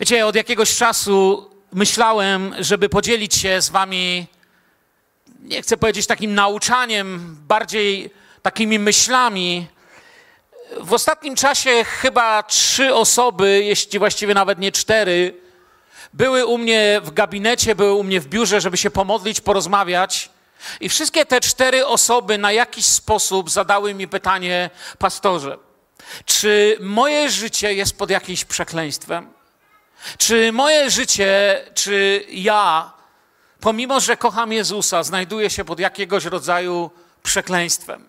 Wiecie, od jakiegoś czasu myślałem, żeby podzielić się z wami, nie chcę powiedzieć takim nauczaniem, bardziej takimi myślami. W ostatnim czasie chyba trzy osoby, jeśli właściwie nawet nie cztery, były u mnie w gabinecie, były u mnie w biurze, żeby się pomodlić, porozmawiać. I wszystkie te cztery osoby na jakiś sposób zadały mi pytanie, pastorze, czy moje życie jest pod jakimś przekleństwem? Czy moje życie, czy ja, pomimo że kocham Jezusa, znajduję się pod jakiegoś rodzaju przekleństwem?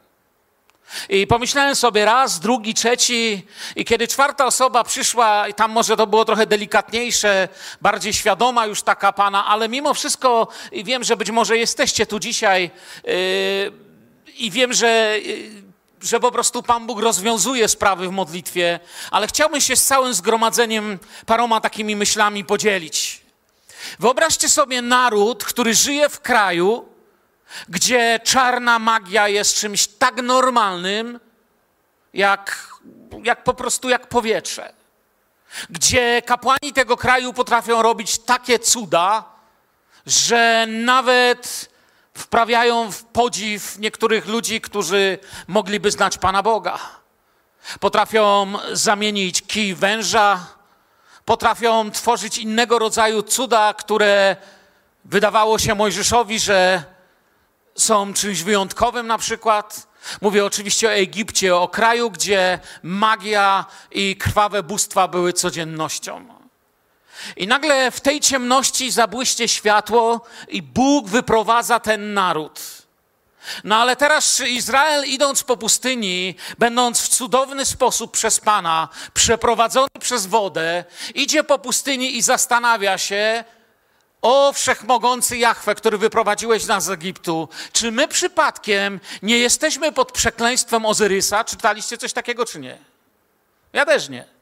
I pomyślałem sobie raz, drugi, trzeci, i kiedy czwarta osoba przyszła, i tam może to było trochę delikatniejsze, bardziej świadoma już taka pana, ale mimo wszystko wiem, że być może jesteście tu dzisiaj yy, i wiem, że. Że po prostu Pan Bóg rozwiązuje sprawy w modlitwie, ale chciałbym się z całym zgromadzeniem paroma takimi myślami podzielić. Wyobraźcie sobie naród, który żyje w kraju, gdzie czarna magia jest czymś tak normalnym, jak, jak po prostu jak powietrze. Gdzie kapłani tego kraju potrafią robić takie cuda, że nawet wprawiają w podziw niektórych ludzi, którzy mogliby znać Pana Boga. Potrafią zamienić kij węża, potrafią tworzyć innego rodzaju cuda, które wydawało się Mojżeszowi, że są czymś wyjątkowym na przykład. Mówię oczywiście o Egipcie, o kraju, gdzie magia i krwawe bóstwa były codziennością. I nagle w tej ciemności zabłyście światło i Bóg wyprowadza ten naród. No ale teraz Izrael idąc po pustyni, będąc w cudowny sposób przez Pana, przeprowadzony przez wodę, idzie po pustyni i zastanawia się, o wszechmogący Jahwe, który wyprowadziłeś nas z Egiptu, czy my przypadkiem nie jesteśmy pod przekleństwem Ozyrysa? Czytaliście coś takiego, czy nie? Ja też nie.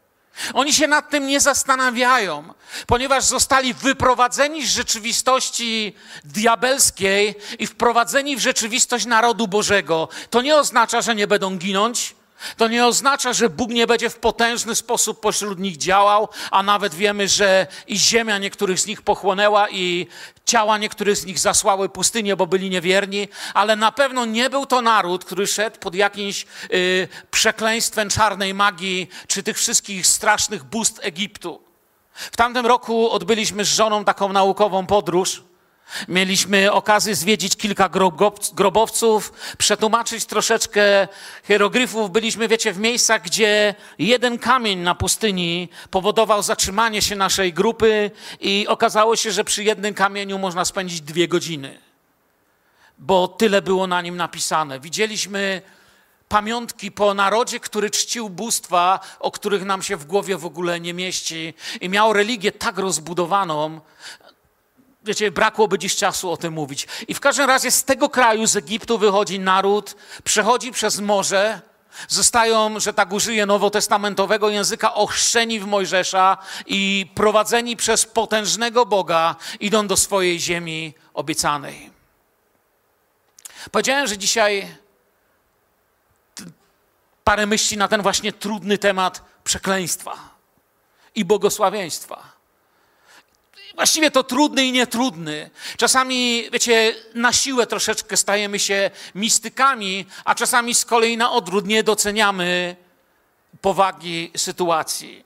Oni się nad tym nie zastanawiają, ponieważ zostali wyprowadzeni z rzeczywistości diabelskiej i wprowadzeni w rzeczywistość narodu Bożego. To nie oznacza, że nie będą ginąć, to nie oznacza, że Bóg nie będzie w potężny sposób pośród nich działał, a nawet wiemy, że i ziemia niektórych z nich pochłonęła i ciała niektórych z nich zasłały pustynię, bo byli niewierni, ale na pewno nie był to naród, który szedł pod jakimś y, przekleństwem czarnej magii czy tych wszystkich strasznych bóstw Egiptu. W tamtym roku odbyliśmy z żoną taką naukową podróż Mieliśmy okazję zwiedzić kilka grobowców, przetłumaczyć troszeczkę hieroglifów. Byliśmy, wiecie, w miejscach, gdzie jeden kamień na pustyni powodował zatrzymanie się naszej grupy i okazało się, że przy jednym kamieniu można spędzić dwie godziny, bo tyle było na nim napisane. Widzieliśmy pamiątki po narodzie, który czcił bóstwa, o których nam się w głowie w ogóle nie mieści i miał religię tak rozbudowaną, wiecie, brakłoby dziś czasu o tym mówić. I w każdym razie z tego kraju, z Egiptu wychodzi naród, przechodzi przez morze, zostają, że tak użyję nowotestamentowego języka, ochrzczeni w Mojżesza i prowadzeni przez potężnego Boga idą do swojej ziemi obiecanej. Powiedziałem, że dzisiaj parę myśli na ten właśnie trudny temat przekleństwa i błogosławieństwa. Właściwie to trudny i nietrudny. Czasami, wiecie, na siłę troszeczkę stajemy się mistykami, a czasami z kolei na odwrót nie doceniamy powagi sytuacji.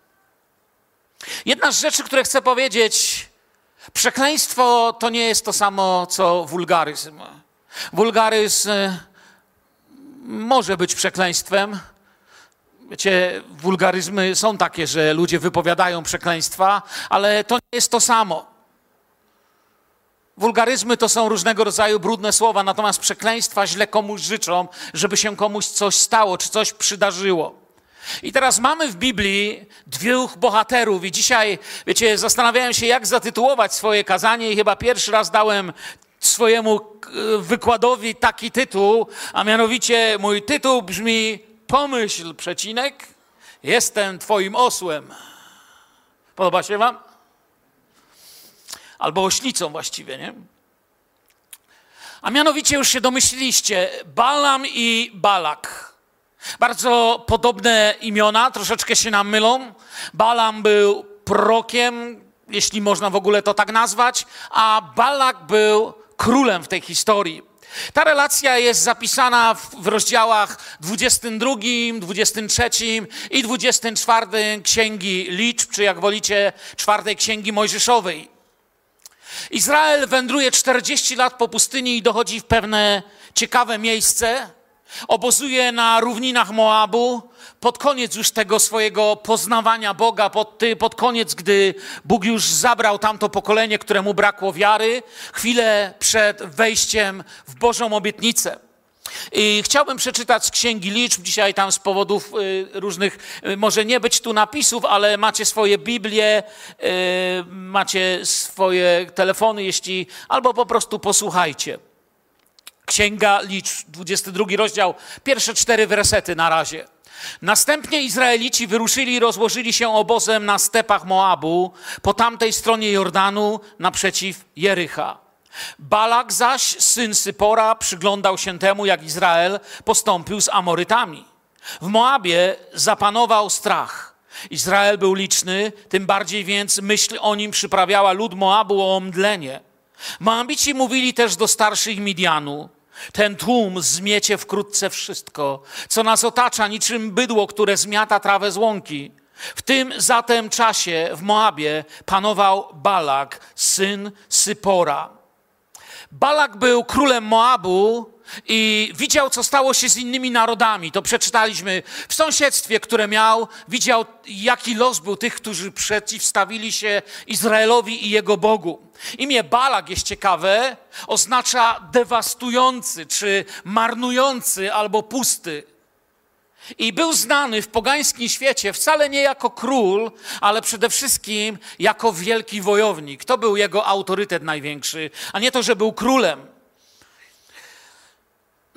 Jedna z rzeczy, które chcę powiedzieć, przekleństwo to nie jest to samo co wulgaryzm. Wulgaryzm może być przekleństwem, Wiecie, wulgaryzmy są takie, że ludzie wypowiadają przekleństwa, ale to nie jest to samo. Wulgaryzmy to są różnego rodzaju brudne słowa, natomiast przekleństwa źle komuś życzą, żeby się komuś coś stało, czy coś przydarzyło. I teraz mamy w Biblii dwóch bohaterów, i dzisiaj, wiecie, zastanawiałem się, jak zatytułować swoje kazanie, i chyba pierwszy raz dałem swojemu wykładowi taki tytuł, a mianowicie mój tytuł brzmi pomyśl, przecinek, jestem Twoim osłem. Podoba się Wam? Albo oślicą właściwie, nie? A mianowicie już się domyśliliście, Balam i Balak. Bardzo podobne imiona, troszeczkę się nam mylą. Balam był prorokiem, jeśli można w ogóle to tak nazwać, a Balak był królem w tej historii. Ta relacja jest zapisana w, rozdziałach 22, 23 i 24 Księgi Liczb, czy jak wolicie, czwartej Księgi Mojżeszowej. Izrael wędruje 40 lat po pustyni i dochodzi w pewne ciekawe miejsce. Obozuje na równinach Moabu. Pod koniec już tego swojego poznawania Boga, pod, pod koniec, gdy Bóg już zabrał tamto pokolenie, któremu brakło wiary, chwilę przed wejściem w Bożą obietnicę. I chciałbym przeczytać z Księgi Liczb. Dzisiaj tam z powodów y, różnych y, może nie być tu napisów, ale macie swoje Biblie, y, macie swoje telefony, jeśli albo po prostu posłuchajcie. Księga Liczb, 22 rozdział, pierwsze cztery wersety na razie. Następnie Izraelici wyruszyli i rozłożyli się obozem na stepach Moabu, po tamtej stronie Jordanu, naprzeciw Jericha. Balak zaś, syn Sypora, przyglądał się temu, jak Izrael postąpił z Amorytami. W Moabie zapanował strach. Izrael był liczny, tym bardziej więc myśl o nim przyprawiała lud Moabu o omdlenie. Moabici mówili też do starszych Midianu, ten tłum zmiecie wkrótce wszystko, co nas otacza, niczym bydło, które zmiata trawę z łąki. W tym zatem czasie w Moabie panował Balak, syn Sypora. Balak był królem Moabu i widział, co stało się z innymi narodami. To przeczytaliśmy w sąsiedztwie, które miał. Widział, jaki los był tych, którzy przeciwstawili się Izraelowi i jego Bogu. Imię Balak jest ciekawe, oznacza dewastujący, czy marnujący, albo pusty. I był znany w pogańskim świecie wcale nie jako król, ale przede wszystkim jako wielki wojownik. To był jego autorytet największy, a nie to, że był królem.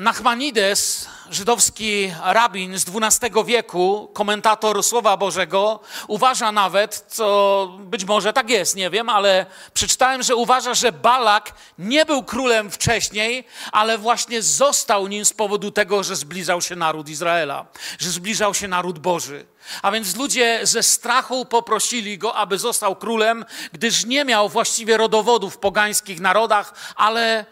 Nachmanides, żydowski rabin z XII wieku, komentator Słowa Bożego, uważa nawet, co być może tak jest, nie wiem, ale przeczytałem, że uważa, że Balak nie był królem wcześniej, ale właśnie został nim z powodu tego, że zbliżał się naród Izraela, że zbliżał się naród Boży. A więc ludzie ze strachu poprosili go, aby został królem, gdyż nie miał właściwie rodowodu w pogańskich narodach, ale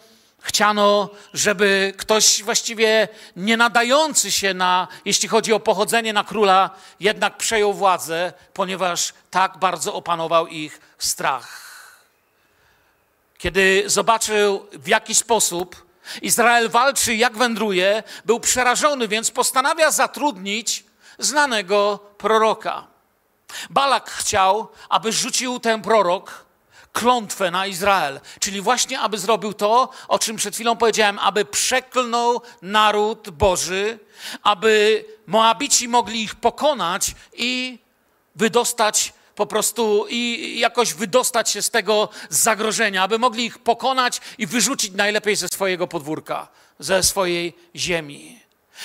Chciano, żeby ktoś właściwie nie nadający się na, jeśli chodzi o pochodzenie na króla, jednak przejął władzę, ponieważ tak bardzo opanował ich strach. Kiedy zobaczył, w jaki sposób Izrael walczy, jak wędruje, był przerażony, więc postanawia zatrudnić znanego proroka. Balak chciał, aby rzucił ten prorok klątwę na Izrael. Czyli właśnie, aby zrobił to, o czym przed chwilą powiedziałem, aby przeklnął naród Boży, aby Moabici mogli ich pokonać i wydostać po prostu i jakoś wydostać się z tego zagrożenia, aby mogli ich pokonać i wyrzucić najlepiej ze swojego podwórka, ze swojej ziemi.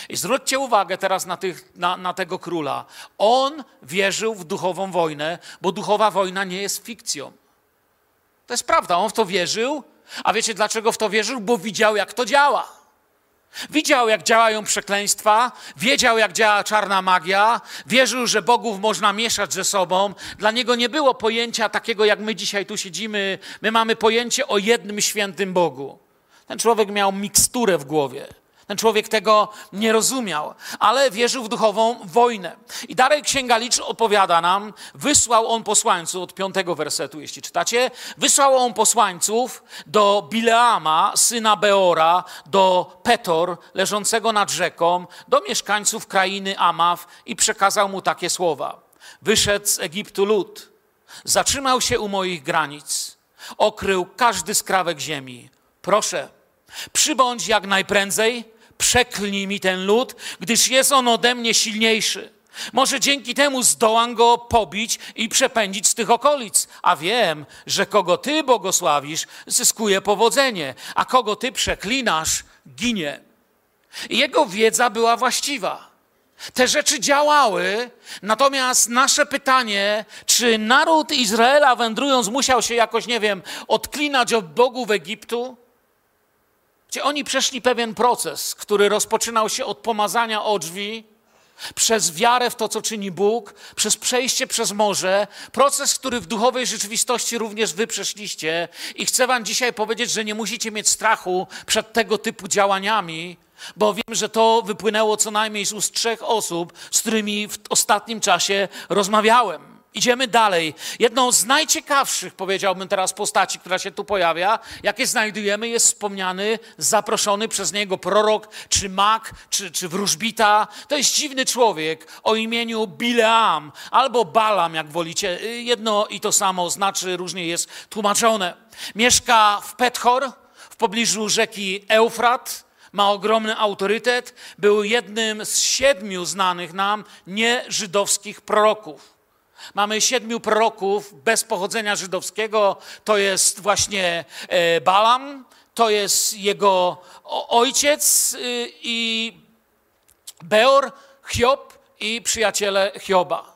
I zwróćcie uwagę teraz na, tych, na, na, tego króla. On wierzył w duchową wojnę, bo duchowa wojna nie jest fikcją. To jest prawda, on w to wierzył. A wiecie dlaczego w to wierzył? Bo widział, jak to działa. Widział, jak działają przekleństwa, wiedział, jak działa czarna magia, wierzył, że bogów można mieszać ze sobą. Dla niego nie było pojęcia takiego, jak my dzisiaj tu siedzimy. My mamy pojęcie o jednym świętym Bogu. Ten człowiek miał miksturę w głowie. Ten człowiek tego nie rozumiał, ale wierzył w duchową wojnę. I dalej Księga Licz opowiada nam, wysłał on posłańców, od piątego wersetu, jeśli czytacie, wysłał on posłańców do Bileama, syna Beora, do Petor, leżącego nad rzeką, do mieszkańców krainy Amaw i przekazał mu takie słowa. Wyszedł z Egiptu lud, zatrzymał się u moich granic, okrył każdy skrawek ziemi. Proszę, przybądź jak najprędzej, przeklnij mi ten lud, gdyż jest on ode mnie silniejszy. Może dzięki temu zdołam go pobić i przepędzić z tych okolic. A wiem, że kogo ty błogosławisz, zyskuje powodzenie, a kogo ty przeklinasz, ginie. Jego wiedza była właściwa. Te rzeczy działały, natomiast nasze pytanie, czy naród Izraela wędrując musiał się jakoś, nie wiem, odklinać od bogów Egiptu? Gdzie oni przeszli pewien proces, który rozpoczynał się od pomazania o drzwi, przez wiarę w to, co czyni Bóg, przez przejście przez morze, proces, który w duchowej rzeczywistości również wy przeszliście. I chcę Wam dzisiaj powiedzieć, że nie musicie mieć strachu przed tego typu działaniami, bo wiem, że to wypłynęło co najmniej z ust trzech osób, z którymi w ostatnim czasie rozmawiałem. Idziemy dalej. Jedną z najciekawszych, powiedziałbym teraz, postaci, która się tu pojawia, jakie znajdujemy, jest wspomniany, zaproszony przez niego prorok, czy mak, czy, czy wróżbita. To jest dziwny człowiek o imieniu Bileam, albo Balam, jak wolicie. Jedno i to samo znaczy, różnie jest tłumaczone. Mieszka w Pethor, w pobliżu rzeki Eufrat. Ma ogromny autorytet. Był jednym z siedmiu znanych nam nieżydowskich proroków. Mamy siedmiu proroków bez pochodzenia żydowskiego. To jest właśnie e, Balam, to jest jego ojciec y, i Beor, Hiob i przyjaciele Hioba.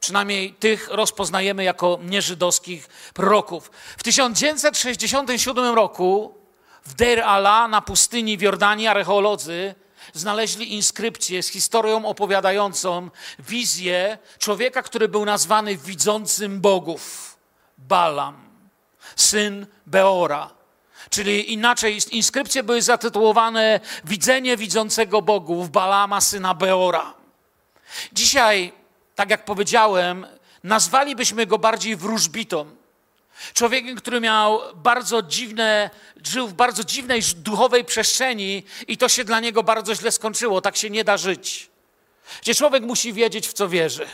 Przynajmniej tych rozpoznajemy jako nieżydowskich proroków. W 1967 roku w Deir Allah na pustyni w Jordanii archeolodzy znaleźli inskrypcję z historią opowiadającą wizję człowieka, który był nazwany widzącym bogów. Balam, syn Beora. Czyli inaczej, inskrypcje były zatytułowane Widzenie widzącego bogów Balama, syna Beora. Dzisiaj, tak jak powiedziałem, nazwalibyśmy go bardziej wróżbitą Człowiekiem, który miał bardzo dziwne, żył w bardzo dziwnej duchowej przestrzeni i to się dla niego bardzo źle skończyło. Tak się nie da żyć. Gdzie człowiek musi wiedzieć, w co wierzy.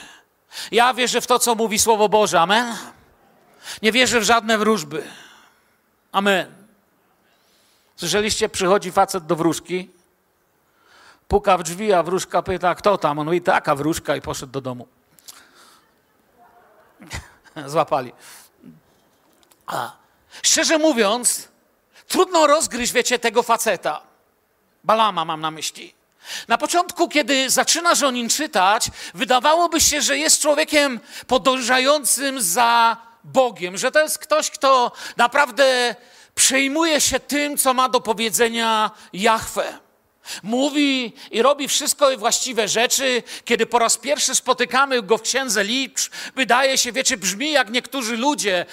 Ja wierzę w to, co mówi Słowo Boże. Amen. Nie wierzę w żadne wróżby. Amen. Słyszeliście, przychodzi facet do wróżki, puka w drzwi, a wróżka pyta, kto tam? On mówi, taka wróżka i poszedł do domu. Złapali. A, szczerze mówiąc, trudno rozgryźć, wiecie, tego faceta. Balama mam na myśli. Na początku, kiedy zaczynasz o nim czytać, wydawałoby się, że jest człowiekiem podążającym za Bogiem, że to jest ktoś, kto naprawdę przejmuje się tym, co ma do powiedzenia Jahwe. Mówi i robi wszystko właściwe rzeczy. Kiedy po raz pierwszy spotykamy go w księdze liczb, wydaje się, wiecie, brzmi jak niektórzy ludzie.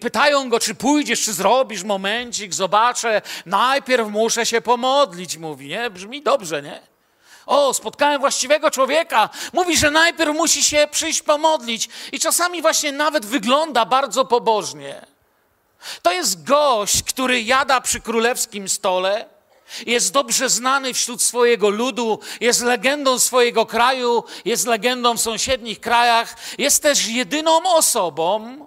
Pytają go, czy pójdziesz, czy zrobisz momencik, zobaczę. Najpierw muszę się pomodlić, mówi, nie? Brzmi dobrze, nie? O, spotkałem właściwego człowieka. Mówi, że najpierw musi się przyjść pomodlić. I czasami właśnie nawet wygląda bardzo pobożnie. To jest gość, który jada przy królewskim stole jest dobrze znany wśród swojego ludu, jest legendą swojego kraju, jest legendą w sąsiednich krajach, jest też jedyną osobą,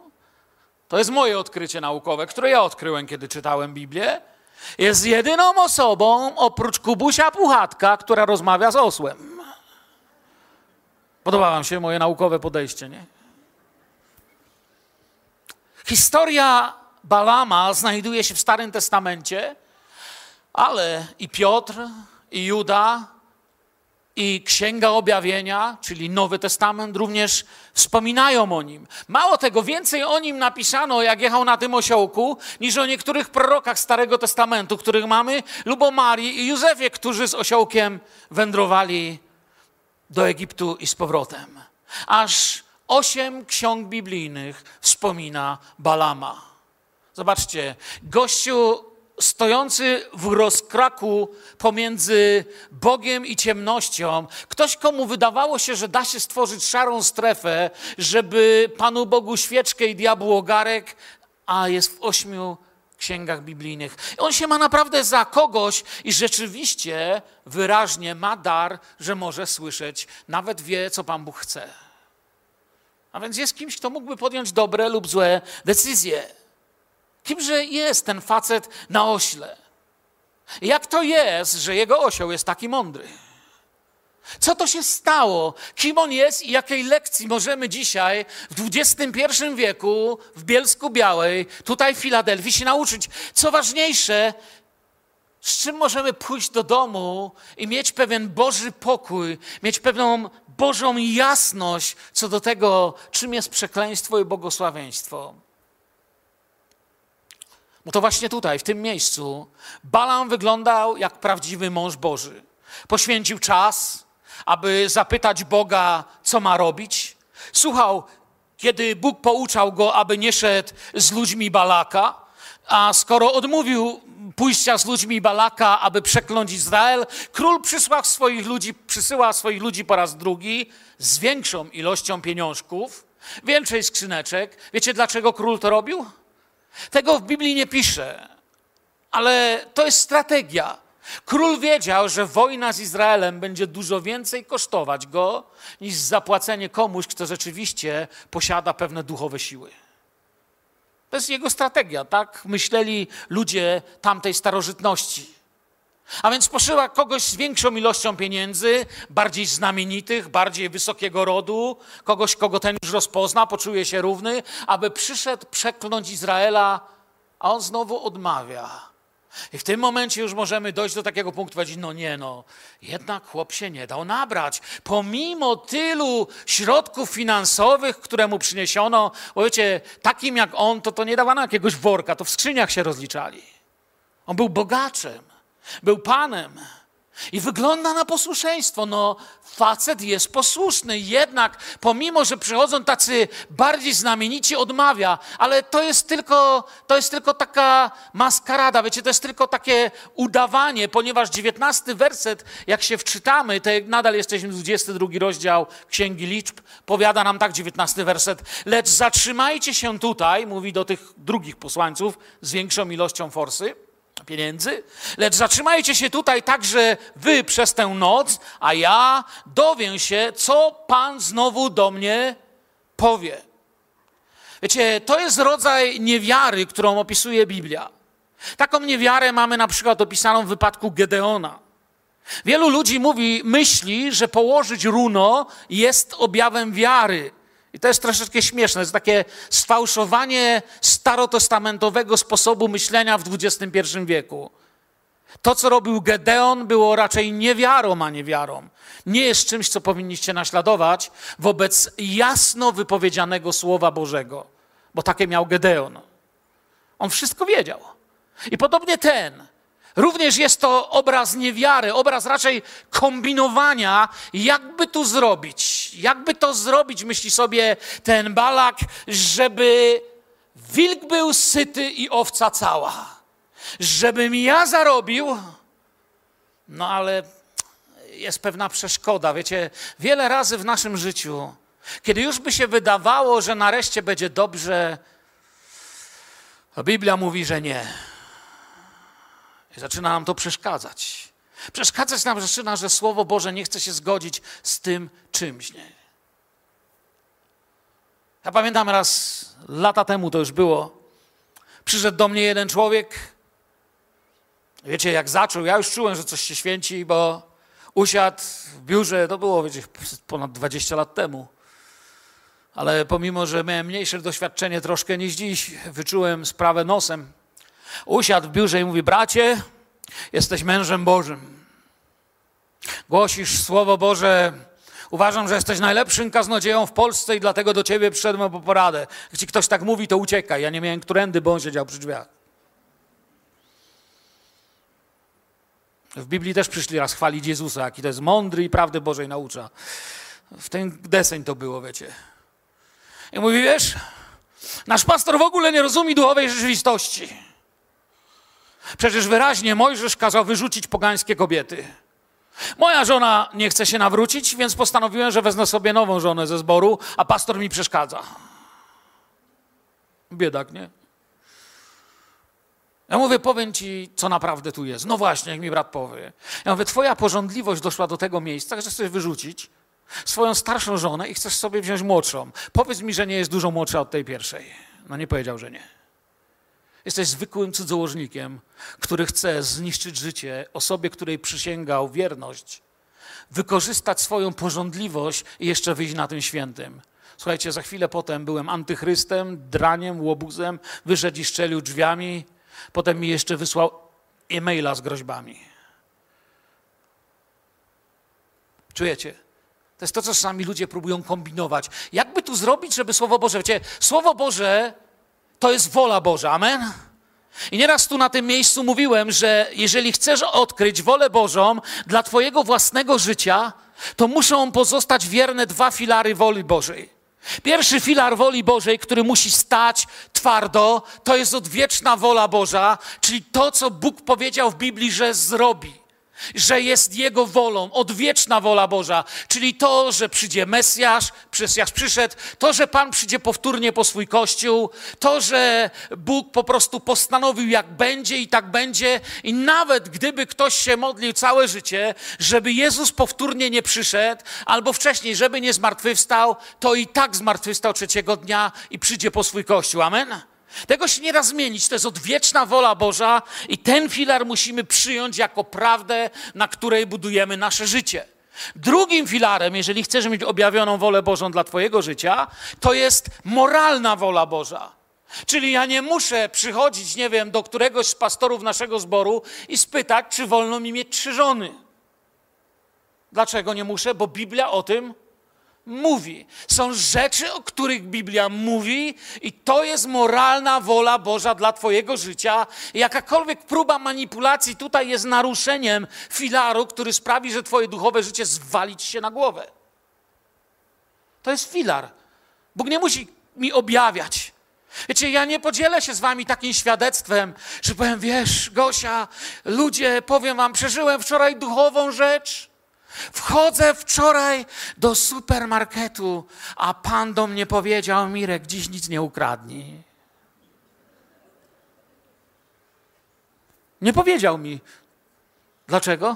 to jest moje odkrycie naukowe, które ja odkryłem, kiedy czytałem Biblię, jest jedyną osobą oprócz Kubusia Puchatka, która rozmawia z osłem. Podoba wam się moje naukowe podejście, nie? Historia Balama znajduje się w Starym Testamencie ale i Piotr, i Juda, i Księga Objawienia, czyli Nowy Testament, również wspominają o nim. Mało tego, więcej o nim napisano, jak jechał na tym osiołku, niż o niektórych prorokach Starego Testamentu, których mamy, lub o Marii i Józefie, którzy z osiołkiem wędrowali do Egiptu i z powrotem. Aż osiem ksiąg biblijnych wspomina Balama. Zobaczcie, gościu stojący w rozkraku pomiędzy Bogiem i ciemnością, ktoś, komu wydawało się, że da się stworzyć szarą strefę, żeby Panu Bogu świeczkę i diabłu ogarek, a jest w ośmiu księgach biblijnych. On się ma naprawdę za kogoś i rzeczywiście wyraźnie ma dar, że może słyszeć, nawet wie, co Pan Bóg chce. A więc jest kimś, kto mógłby podjąć dobre lub złe decyzje. Kimże jest ten facet na ośle? Jak to jest, że jego osioł jest taki mądry? Co to się stało? Kim on jest i jakiej lekcji możemy dzisiaj w XXI wieku w Bielsku Białej, tutaj w Filadelfii się nauczyć? Co ważniejsze, z czym możemy pójść do domu i mieć pewien Boży pokój, mieć pewną Bożą jasność co do tego, czym jest przekleństwo i błogosławieństwo. No to właśnie tutaj, w tym miejscu, Balam wyglądał jak prawdziwy mąż Boży. Poświęcił czas, aby zapytać Boga, co ma robić. Słuchał, kiedy Bóg pouczał go, aby nie szedł z ludźmi Balaka, a skoro odmówił pójścia z ludźmi Balaka, aby przekląć Izrael, król przysłał swoich ludzi, przysyła swoich ludzi po raz drugi z większą ilością pieniążków, więcej skrzyneczek. Wiecie, dlaczego król to robił? Tego w Biblii nie pisze, ale to jest strategia. Król wiedział, że wojna z Izraelem będzie dużo więcej kosztować go niż zapłacenie komuś, kto rzeczywiście posiada pewne duchowe siły. To jest jego strategia, tak myśleli ludzie tamtej starożytności. A więc poszyła kogoś z większą ilością pieniędzy, bardziej znamienitych, bardziej wysokiego rodu, kogoś, kogo ten już rozpozna, poczuje się równy, aby przyszedł przekląć Izraela, a on znowu odmawia. I w tym momencie już możemy dojść do takiego punktu, powiedzieć, no nie, no, jednak chłop się nie dał nabrać. Pomimo tylu środków finansowych, które mu przyniesiono, bo wiecie, takim jak on, to to nie dawano jakiegoś worka, to w skrzyniach się rozliczali. On był bogaczem, był panem. I wygląda na posłuszeństwo. No, facet jest posłuszny, jednak pomimo, że przychodzą tacy bardziej znamienici, odmawia, ale to jest tylko, to jest tylko taka maskarada, wiecie, to jest tylko takie udawanie, ponieważ dziewiętnasty werset, jak się wczytamy, to nadal jesteśmy 22 rozdział Księgi Liczb, powiada nam tak dziewiętnasty werset, lecz zatrzymajcie się tutaj, mówi do tych drugich posłańców z większą ilością forsy, pieniędzy, lecz zatrzymajcie się tutaj także wy przez tę noc, a ja dowiem się, co Pan znowu do mnie powie. Wiecie, to jest rodzaj niewiary, którą opisuje Biblia. Taką niewiarę mamy na przykład opisaną w wypadku Gedeona. Wielu ludzi mówi, myśli, że położyć runo jest objawem wiary. I to jest troszeczkę śmieszne, to jest takie sfałszowanie starotestamentowego sposobu myślenia w XXI wieku. To, co robił Gedeon, było raczej niewiarą, a niewiarą. Nie jest czymś, co powinniście naśladować wobec jasno wypowiedzianego Słowa Bożego, bo takie miał Gedeon. On wszystko wiedział. I podobnie ten, Również jest to obraz niewiary, obraz raczej kombinowania, jakby tu zrobić. Jakby to zrobić, myśli sobie ten Balak, żeby wilk był syty i owca cała. Żebym ja zarobił, no ale jest pewna przeszkoda. Wiecie, wiele razy w naszym życiu, kiedy już by się wydawało, że nareszcie będzie dobrze, Biblia mówi, że nie Zaczyna nam to przeszkadzać. Przeszkadzać nam zaczyna, że Słowo Boże nie chce się zgodzić z tym czymś. Nie? Ja pamiętam raz, lata temu to już było, przyszedł do mnie jeden człowiek. Wiecie, jak zaczął, ja już czułem, że coś się święci, bo usiadł w biurze, to było, wiecie, ponad 20 lat temu. Ale pomimo, że miałem mniejsze doświadczenie troszkę niż dziś, wyczułem sprawę nosem. Usiadł w biurze i mówi: Bracie, jesteś mężem Bożym. Głosisz Słowo Boże. Uważam, że jesteś najlepszym kaznodzieją w Polsce i dlatego do ciebie przyszedłem po poradę. Jeśli ktoś tak mówi, to uciekaj. Ja nie miałem którędy, bo on siedział przy drzwiach. W Biblii też przyszli raz chwalić Jezusa, jaki to jest mądry i prawdy Bożej naucza. W ten deseń to było, wiecie. I mówi, wiesz, nasz pastor w ogóle nie rozumie duchowej rzeczywistości. Przecież wyraźnie Mojżesz kazał wyrzucić pogańskie kobiety. Moja żona nie chce się nawrócić, więc postanowiłem, że wezmę sobie nową żonę ze zboru, a pastor mi przeszkadza. Biedak, nie? Ja mówię, powiem ci, co naprawdę tu jest. No właśnie, jak mi brat powie. Ja mówię, twoja porządliwość doszła do tego miejsca, że chcesz wyrzucić swoją starszą żonę i chcesz sobie wziąć młodszą. Powiedz mi, że nie jest dużo młodsza od tej pierwszej. No nie powiedział, że nie. Jesteś zwykłym cudzołożnikiem, który chce zniszczyć życie osobie, której przysięgał wierność, wykorzystać swoją porządliwość i jeszcze wyjść na tym świętym. Słuchajcie, za chwilę potem byłem antychrystem, draniem, łobuzem, wyszedł i szczelił drzwiami, potem mi jeszcze wysłał e-maila z groźbami. Czujecie? To jest to, co sami ludzie próbują kombinować. Jakby tu zrobić, żeby Słowo Boże, wiecie, Słowo Boże to jest wola Boża. Amen? I nieraz tu na tym miejscu mówiłem, że jeżeli chcesz odkryć wolę Bożą dla Twojego własnego życia, to muszą pozostać wierne dwa filary woli Bożej. Pierwszy filar woli Bożej, który musi stać twardo, to jest odwieczna wola Boża, czyli to, co Bóg powiedział w Biblii, że zrobi że jest Jego wolą, odwieczna wola Boża, czyli to, że przyjdzie Mesjasz, Mesjasz przyszedł, to, że Pan przyjdzie powtórnie po swój Kościół, to, że Bóg po prostu postanowił, jak będzie i tak będzie i nawet gdyby ktoś się modlił całe życie, żeby Jezus powtórnie nie przyszedł, albo wcześniej, żeby nie zmartwychwstał, to i tak zmartwychwstał trzeciego dnia i przyjdzie po swój Kościół. Amen? Tego się nie da zmienić. To jest odwieczna wola Boża i ten filar musimy przyjąć jako prawdę, na której budujemy nasze życie. Drugim filarem, jeżeli chcesz mieć objawioną wolę Bożą dla Twojego życia, to jest moralna wola Boża. Czyli ja nie muszę przychodzić, nie wiem, do któregoś z pastorów naszego zboru i spytać, czy wolno mi mieć trzy żony. Dlaczego nie muszę? Bo Biblia o tym mówi. Są rzeczy, o których Biblia mówi, i to jest moralna wola Boża dla Twojego życia. Jakakolwiek próba manipulacji tutaj jest naruszeniem filaru, który sprawi, że Twoje duchowe życie zwalić się na głowę. To jest filar. Bóg nie musi mi objawiać. Wiecie, ja nie podzielę się z wami takim świadectwem, że powiem, wiesz, Gosia, ludzie, powiem wam, przeżyłem wczoraj duchową rzecz. Wchodzę wczoraj do supermarketu, a pan do mnie powiedział: Mirek, dziś nic nie ukradnij. Nie powiedział mi. Dlaczego?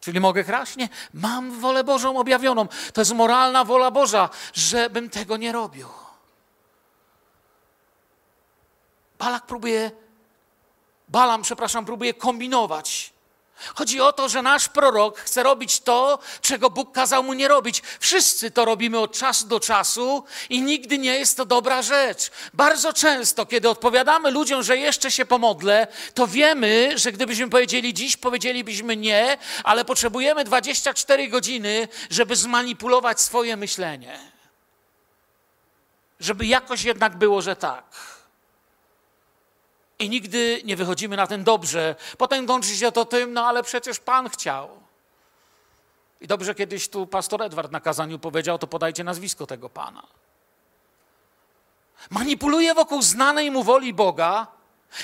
Czyli mogę kraść? Nie. Mam wolę Bożą objawioną. To jest moralna wola Boża, żebym tego nie robił. Balak próbuje, Balam, przepraszam, próbuje kombinować Chodzi o to, że nasz prorok chce robić to, czego Bóg kazał mu nie robić. Wszyscy to robimy od czasu do czasu i nigdy nie jest to dobra rzecz. Bardzo często, kiedy odpowiadamy ludziom, że jeszcze się pomodlę, to wiemy, że gdybyśmy powiedzieli dziś, powiedzielibyśmy nie, ale potrzebujemy 24 godziny, żeby zmanipulować swoje myślenie. Żeby jakoś jednak było, że tak. I nigdy nie wychodzimy na ten dobrze. Potem kończy się to tym, no ale przecież Pan chciał. I dobrze kiedyś tu pastor Edward na kazaniu powiedział, to podajcie nazwisko tego Pana. Manipuluje wokół znanej mu woli Boga.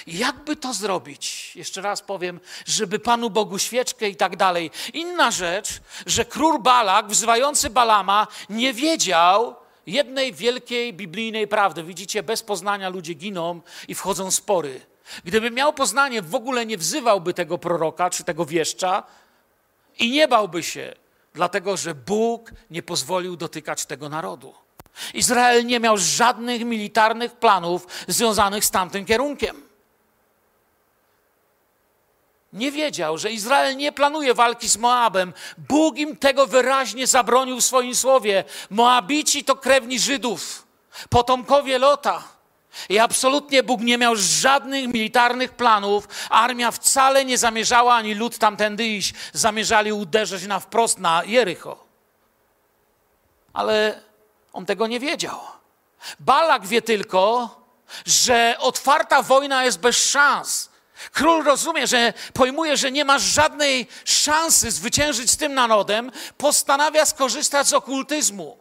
Jakby to zrobić? Jeszcze raz powiem, żeby Panu Bogu świeczkę i tak dalej. Inna rzecz, że król Balak, wzywający Balama, nie wiedział, jednej wielkiej biblijnej prawdy. Widzicie, bez poznania ludzie giną i wchodzą spory. Gdyby miał poznanie, w ogóle nie wzywałby tego proroka czy tego wieszcza i nie bałby się, dlatego że Bóg nie pozwolił dotykać tego narodu. Izrael nie miał żadnych militarnych planów związanych z tamtym kierunkiem nie wiedział, że Izrael nie planuje walki z Moabem. Bóg im tego wyraźnie zabronił w swoim słowie. Moabici to krewni Żydów, potomkowie Lota. I absolutnie Bóg nie miał żadnych militarnych planów. Armia wcale nie zamierzała, ani lud tamtędy iść. Zamierzali uderzyć na wprost na Jericho. Ale on tego nie wiedział. Balak wie tylko, że otwarta wojna jest bez szans Król rozumie, że pojmuje, że nie ma żadnej szansy zwyciężyć z tym narodem, postanawia skorzystać z okultyzmu.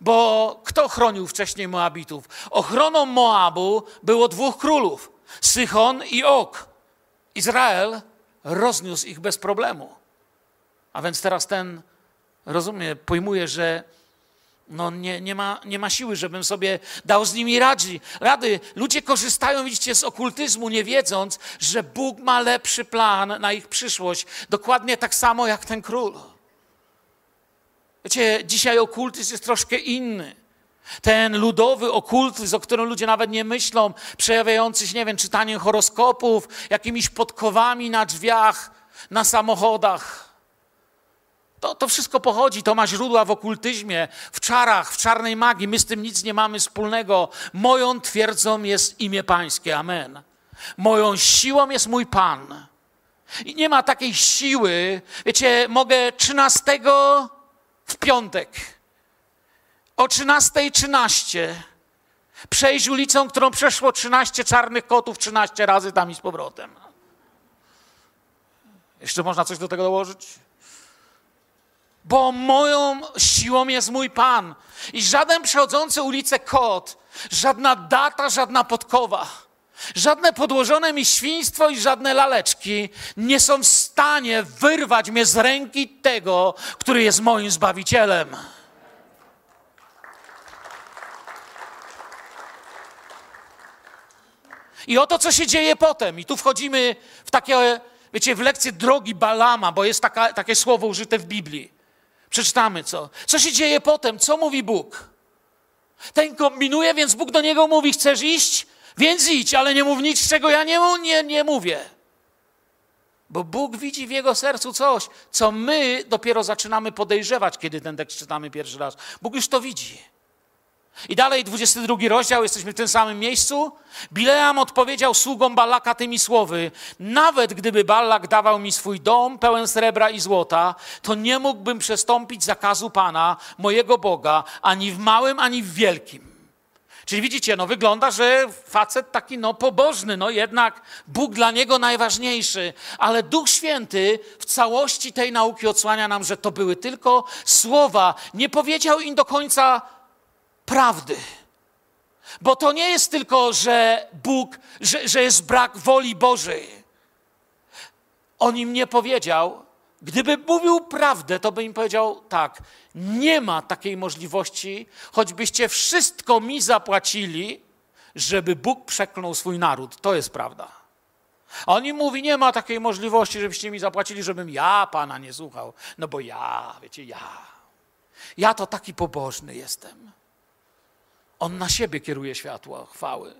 Bo kto chronił wcześniej Moabitów? Ochroną Moabu było dwóch królów: Sychon i Ok. Izrael rozniósł ich bez problemu. A więc teraz ten rozumie, pojmuje, że no nie, nie, ma, nie ma siły, żebym sobie dał z nimi radzi, rady. Ludzie korzystają, widzicie, z okultyzmu, nie wiedząc, że Bóg ma lepszy plan na ich przyszłość. Dokładnie tak samo jak ten król. Wiecie, dzisiaj okultyzm jest troszkę inny. Ten ludowy okultyzm, o którym ludzie nawet nie myślą, przejawiający się, nie wiem, czytaniem horoskopów, jakimiś podkowami na drzwiach, na samochodach. To, to wszystko pochodzi, to ma źródła w okultyzmie, w czarach, w czarnej magii. My z tym nic nie mamy wspólnego. Moją twierdzą jest imię Pańskie. Amen. Moją siłą jest mój Pan. I nie ma takiej siły. Wiecie, mogę 13 w piątek o 13.13 13, przejść ulicą, którą przeszło 13 czarnych kotów 13 razy tam i z powrotem. Jeszcze można coś do tego dołożyć? Bo moją siłą jest mój Pan. I żaden przechodzący ulicę kot, żadna data, żadna podkowa, żadne podłożone mi świństwo i żadne laleczki nie są w stanie wyrwać mnie z ręki tego, który jest moim Zbawicielem. I oto, co się dzieje potem. I tu wchodzimy w takie, wiecie, w lekcję drogi Balama, bo jest taka, takie słowo użyte w Biblii. Przeczytamy co. Co się dzieje potem? Co mówi Bóg? Ten kombinuje, więc Bóg do niego mówi: Chcesz iść? Więc idź, ale nie mów nic, czego ja nie, nie, nie mówię. Bo Bóg widzi w jego sercu coś, co my dopiero zaczynamy podejrzewać, kiedy ten tekst czytamy pierwszy raz. Bóg już to widzi. I dalej, 22 rozdział, jesteśmy w tym samym miejscu. Bileam odpowiedział sługom Balaka tymi słowy: Nawet gdyby Balak dawał mi swój dom pełen srebra i złota, to nie mógłbym przestąpić zakazu Pana, mojego Boga, ani w małym, ani w wielkim. Czyli widzicie, no wygląda, że facet taki no pobożny, no jednak Bóg dla niego najważniejszy, ale Duch Święty w całości tej nauki odsłania nam, że to były tylko słowa. Nie powiedział im do końca prawdy. Bo to nie jest tylko, że Bóg, że, że jest brak woli Bożej. On im nie powiedział, gdyby mówił prawdę, to by im powiedział tak, nie ma takiej możliwości, choćbyście wszystko mi zapłacili, żeby Bóg przeklął swój naród. To jest prawda. A on im mówi, nie ma takiej możliwości, żebyście mi zapłacili, żebym ja Pana nie słuchał. No bo ja, wiecie, ja. Ja to taki pobożny jestem. On na siebie kieruje światło chwały.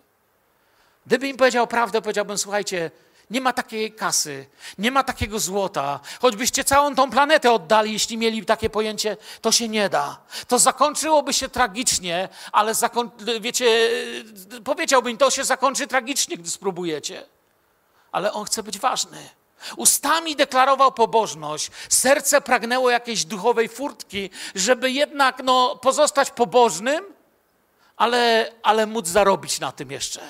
Gdyby im powiedział prawdę, powiedziałbym: Słuchajcie, nie ma takiej kasy, nie ma takiego złota. Choćbyście całą tą planetę oddali, jeśli mieli takie pojęcie, to się nie da. To zakończyłoby się tragicznie, ale zakon... wiecie, powiedziałbym, to się zakończy tragicznie, gdy spróbujecie. Ale on chce być ważny. Ustami deklarował pobożność, serce pragnęło jakiejś duchowej furtki, żeby jednak no, pozostać pobożnym, ale, ale móc zarobić na tym jeszcze.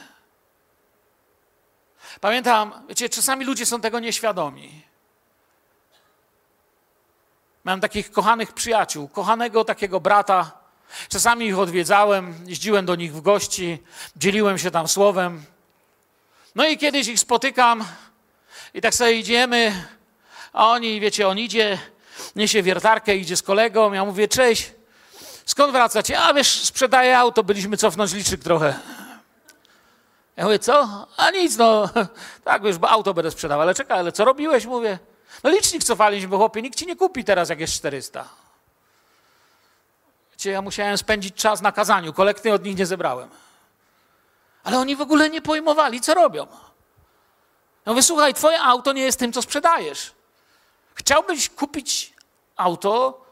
Pamiętam, wiecie, czasami ludzie są tego nieświadomi. Miałem takich kochanych przyjaciół, kochanego takiego brata. Czasami ich odwiedzałem, jeździłem do nich w gości, dzieliłem się tam słowem. No i kiedyś ich spotykam i tak sobie idziemy, a oni, wiecie, on idzie, niesie wiertarkę, idzie z kolegą. Ja mówię, cześć, Skąd wracacie? A wiesz, sprzedaję auto, byliśmy cofnąć liczyk trochę. Ja mówię, co? A nic, no. Tak, wiesz, bo auto będę sprzedawał. Ale czekaj, ale co robiłeś? Mówię, no licznik cofaliśmy, bo chłopie, nikt ci nie kupi teraz, jak jest 400. Wiecie, ja musiałem spędzić czas na kazaniu, kolekty od nich nie zebrałem. Ale oni w ogóle nie pojmowali, co robią. Ja mówię, słuchaj, twoje auto nie jest tym, co sprzedajesz. Chciałbyś kupić auto,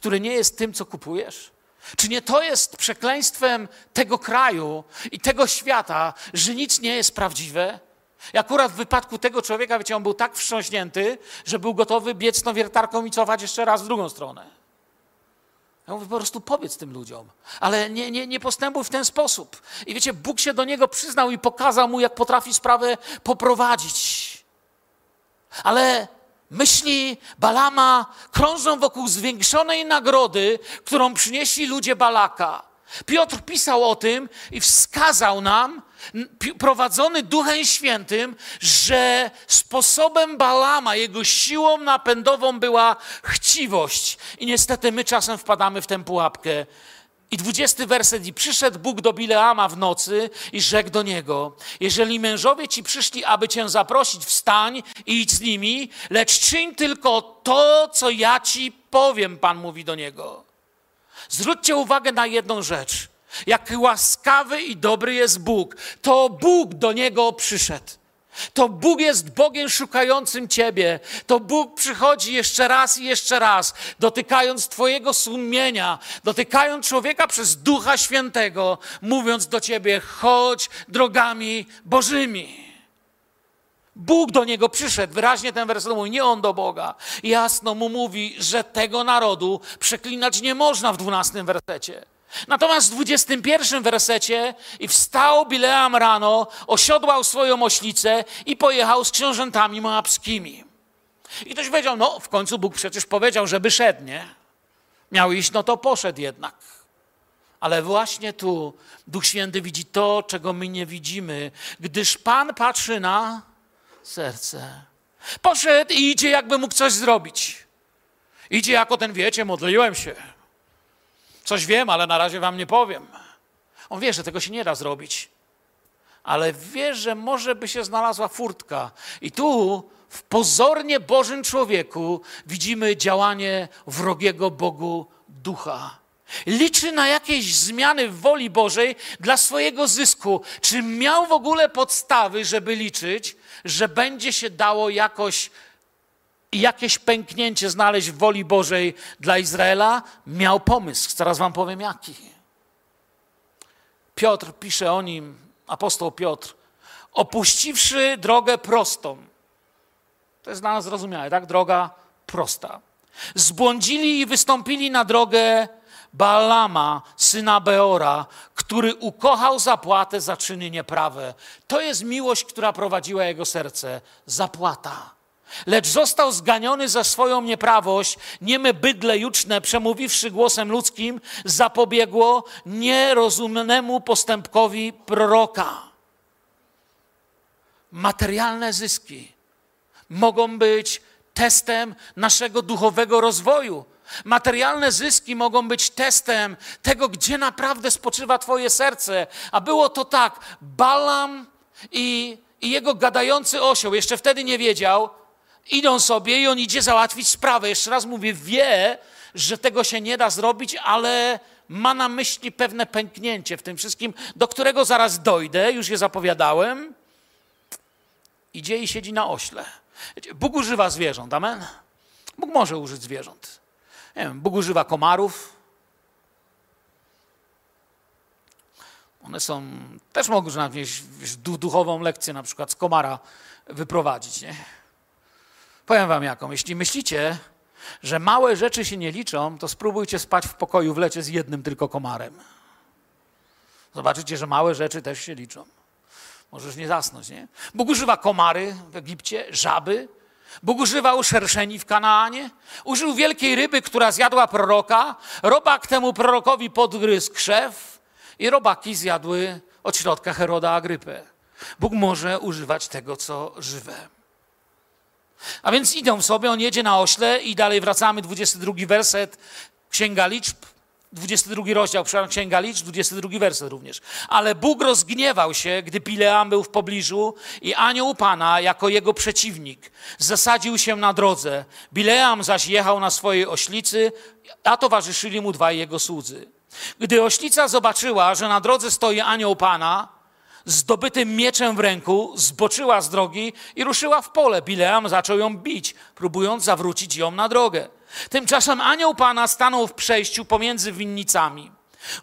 który nie jest tym, co kupujesz? Czy nie to jest przekleństwem tego kraju i tego świata, że nic nie jest prawdziwe? I akurat w wypadku tego człowieka, wiecie, on był tak wstrząśnięty, że był gotowy biec tą wiertarką i cofać jeszcze raz w drugą stronę. Ja mówię, po prostu powiedz tym ludziom, ale nie, nie, nie postępuj w ten sposób. I wiecie, Bóg się do niego przyznał i pokazał mu, jak potrafi sprawę poprowadzić. Ale Myśli Balama krążą wokół zwiększonej nagrody, którą przynieśli ludzie Balaka. Piotr pisał o tym i wskazał nam, prowadzony Duchem Świętym, że sposobem Balama, jego siłą napędową była chciwość. I niestety my czasem wpadamy w tę pułapkę. I dwudziesty werset. I przyszedł Bóg do Bileama w nocy i rzekł do niego: Jeżeli mężowie ci przyszli, aby cię zaprosić, wstań i idź z nimi, lecz czyń tylko to, co ja ci powiem, Pan mówi do niego. Zwróćcie uwagę na jedną rzecz. Jak łaskawy i dobry jest Bóg, to Bóg do niego przyszedł. To Bóg jest Bogiem szukającym Ciebie. To Bóg przychodzi jeszcze raz i jeszcze raz, dotykając Twojego sumienia, dotykając człowieka przez Ducha Świętego, mówiąc do Ciebie: chodź drogami Bożymi. Bóg do niego przyszedł, wyraźnie ten werset mówi, nie on do Boga. Jasno mu mówi, że tego narodu przeklinać nie można w dwunastym wersecie. Natomiast w 21 wersecie i wstał Bileam rano, osiodłał swoją oślicę i pojechał z książętami moabskimi. I ktoś powiedział, no w końcu Bóg przecież powiedział, żeby szedł, nie? Miał iść, no to poszedł jednak. Ale właśnie tu Duch Święty widzi to, czego my nie widzimy, gdyż Pan patrzy na serce. Poszedł i idzie, jakby mógł coś zrobić. Idzie jako ten, wiecie, modliłem się. Coś wiem, ale na razie wam nie powiem. On wie, że tego się nie da zrobić, ale wie, że może by się znalazła furtka. I tu w pozornie Bożym człowieku widzimy działanie wrogiego Bogu ducha. Liczy na jakieś zmiany w woli Bożej dla swojego zysku. Czy miał w ogóle podstawy, żeby liczyć, że będzie się dało jakoś jakieś pęknięcie znaleźć w woli Bożej dla Izraela? Miał pomysł. Zaraz wam powiem jaki. Piotr pisze o nim, apostoł Piotr, opuściwszy drogę prostą. To jest dla nas zrozumiałe, tak? Droga prosta. Zbłądzili i wystąpili na drogę Balama, syna Beora, który ukochał zapłatę za czyny nieprawe. To jest miłość, która prowadziła jego serce. Zapłata. Lecz został zganiony za swoją nieprawość, nieme bydle juczne, przemówiwszy głosem ludzkim, zapobiegło nierozumnemu postępkowi proroka. Materialne zyski mogą być testem naszego duchowego rozwoju. Materialne zyski mogą być testem tego, gdzie naprawdę spoczywa Twoje serce. A było to tak: Balam i, i jego gadający osioł, jeszcze wtedy nie wiedział, idą sobie i on idzie załatwić sprawę. Jeszcze raz mówię, wie, że tego się nie da zrobić, ale ma na myśli pewne pęknięcie w tym wszystkim, do którego zaraz dojdę, już je zapowiadałem. Idzie i siedzi na ośle. Bóg używa zwierząt, amen? Bóg może użyć zwierząt. Nie wiem, Bóg używa komarów. One są, też mogą na jakąś duchową lekcję na przykład z komara wyprowadzić, nie? Powiem wam jaką. Jeśli myślicie, że małe rzeczy się nie liczą, to spróbujcie spać w pokoju w lecie z jednym tylko komarem. Zobaczycie, że małe rzeczy też się liczą. Możesz nie zasnąć, nie? Bóg używa komary w Egipcie, żaby. Bóg używał szerszeni w Kanaanie. Użył wielkiej ryby, która zjadła proroka. Robak temu prorokowi podgryzł krzew i robaki zjadły od środka Heroda Agrypę. Bóg może używać tego, co żywe. A więc idą sobie, on jedzie na ośle i dalej wracamy, 22 werset, Księga Liczb, 22 rozdział, przepraszam, Księga Liczb, 22 werset również. Ale Bóg rozgniewał się, gdy Bileam był w pobliżu i anioł Pana, jako jego przeciwnik, zasadził się na drodze. Bileam zaś jechał na swojej oślicy, a towarzyszyli mu dwaj jego słudzy. Gdy oślica zobaczyła, że na drodze stoi anioł Pana, zdobytym mieczem w ręku, zboczyła z drogi i ruszyła w pole. Bileam zaczął ją bić, próbując zawrócić ją na drogę. Tymczasem anioł Pana stanął w przejściu pomiędzy winnicami.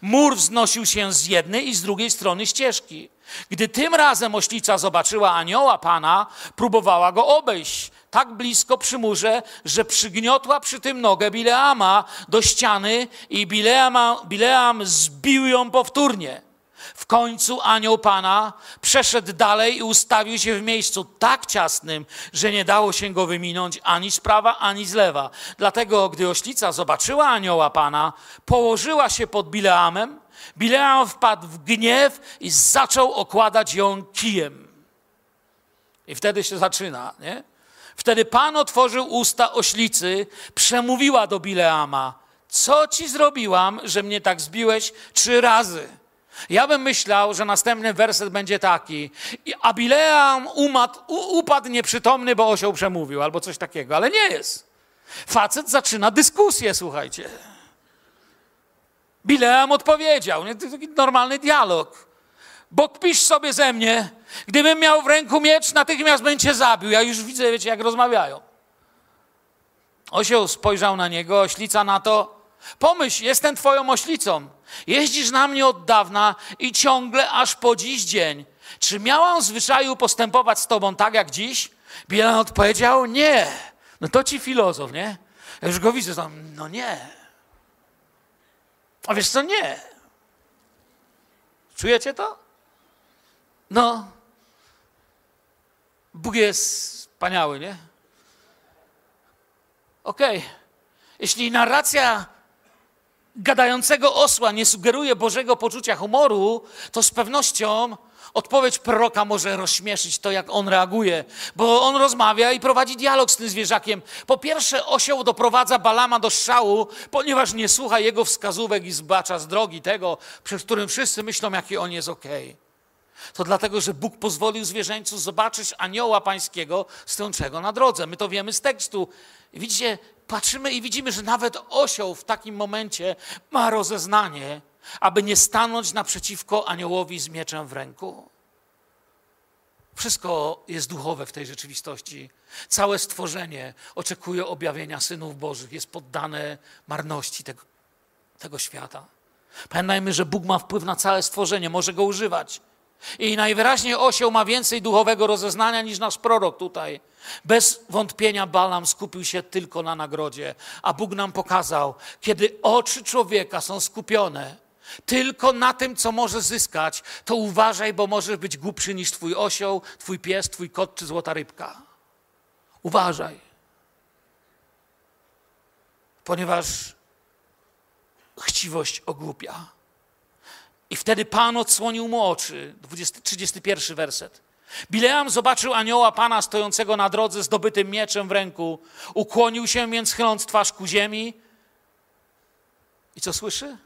Mur wznosił się z jednej i z drugiej strony ścieżki. Gdy tym razem oślica zobaczyła anioła Pana, próbowała go obejść tak blisko przy murze, że przygniotła przy tym nogę Bileama do ściany i Bileama, Bileam zbił ją powtórnie. W końcu anioł Pana przeszedł dalej i ustawił się w miejscu tak ciasnym, że nie dało się go wyminąć ani z prawa, ani z lewa. Dlatego, gdy oślica zobaczyła anioła Pana, położyła się pod Bileamem. Bileam wpadł w gniew i zaczął okładać ją kijem. I wtedy się zaczyna, nie? Wtedy Pan otworzył usta oślicy, przemówiła do Bileama: Co ci zrobiłam, że mnie tak zbiłeś trzy razy? Ja bym myślał, że następny werset będzie taki. A Bileam umadł, upadł nieprzytomny, bo osioł przemówił, albo coś takiego, ale nie jest. Facet zaczyna dyskusję, słuchajcie. Bileam odpowiedział. Nie? To taki normalny dialog. Bo pisz sobie ze mnie, gdybym miał w ręku miecz, natychmiast bym cię zabił. Ja już widzę, wiecie, jak rozmawiają. Osioł spojrzał na niego, oślica na to. Pomyśl, jestem twoją oślicą. Jeździsz na mnie od dawna i ciągle aż po dziś dzień. Czy miałam w zwyczaju postępować z tobą tak jak dziś? Bielan odpowiedział, nie. No to ci filozof, nie? Ja już go widzę, tam, no nie. A wiesz co, nie. Czujecie to? No. Bóg jest wspaniały, nie? Okej. Okay. Jeśli narracja gadającego osła nie sugeruje Bożego poczucia humoru, to z pewnością odpowiedź proroka może rozśmieszyć to, jak on reaguje, bo on rozmawia i prowadzi dialog z tym zwierzakiem. Po pierwsze, osioł doprowadza Balama do strzału, ponieważ nie słucha jego wskazówek i zbacza z drogi tego, przed którym wszyscy myślą, jaki on jest okej. Okay. To dlatego, że Bóg pozwolił zwierzęcu zobaczyć anioła pańskiego stojącego na drodze. My to wiemy z tekstu. Widzicie, patrzymy i widzimy, że nawet osioł w takim momencie ma rozeznanie, aby nie stanąć naprzeciwko aniołowi z mieczem w ręku. Wszystko jest duchowe w tej rzeczywistości. Całe stworzenie oczekuje objawienia synów Bożych, jest poddane marności tego, tego świata. Pamiętajmy, że Bóg ma wpływ na całe stworzenie, może go używać. I najwyraźniej osioł ma więcej duchowego rozeznania niż nasz prorok tutaj. Bez wątpienia Balam skupił się tylko na nagrodzie, a Bóg nam pokazał, kiedy oczy człowieka są skupione tylko na tym, co może zyskać, to uważaj, bo możesz być głupszy niż twój osioł, twój pies, twój kot czy złota rybka. Uważaj. Ponieważ chciwość ogłupia. I wtedy Pan odsłonił mu oczy. 20, 31 werset. Bileam zobaczył anioła Pana stojącego na drodze z dobytym mieczem w ręku. Ukłonił się, więc chyląc twarz ku ziemi. I co słyszy?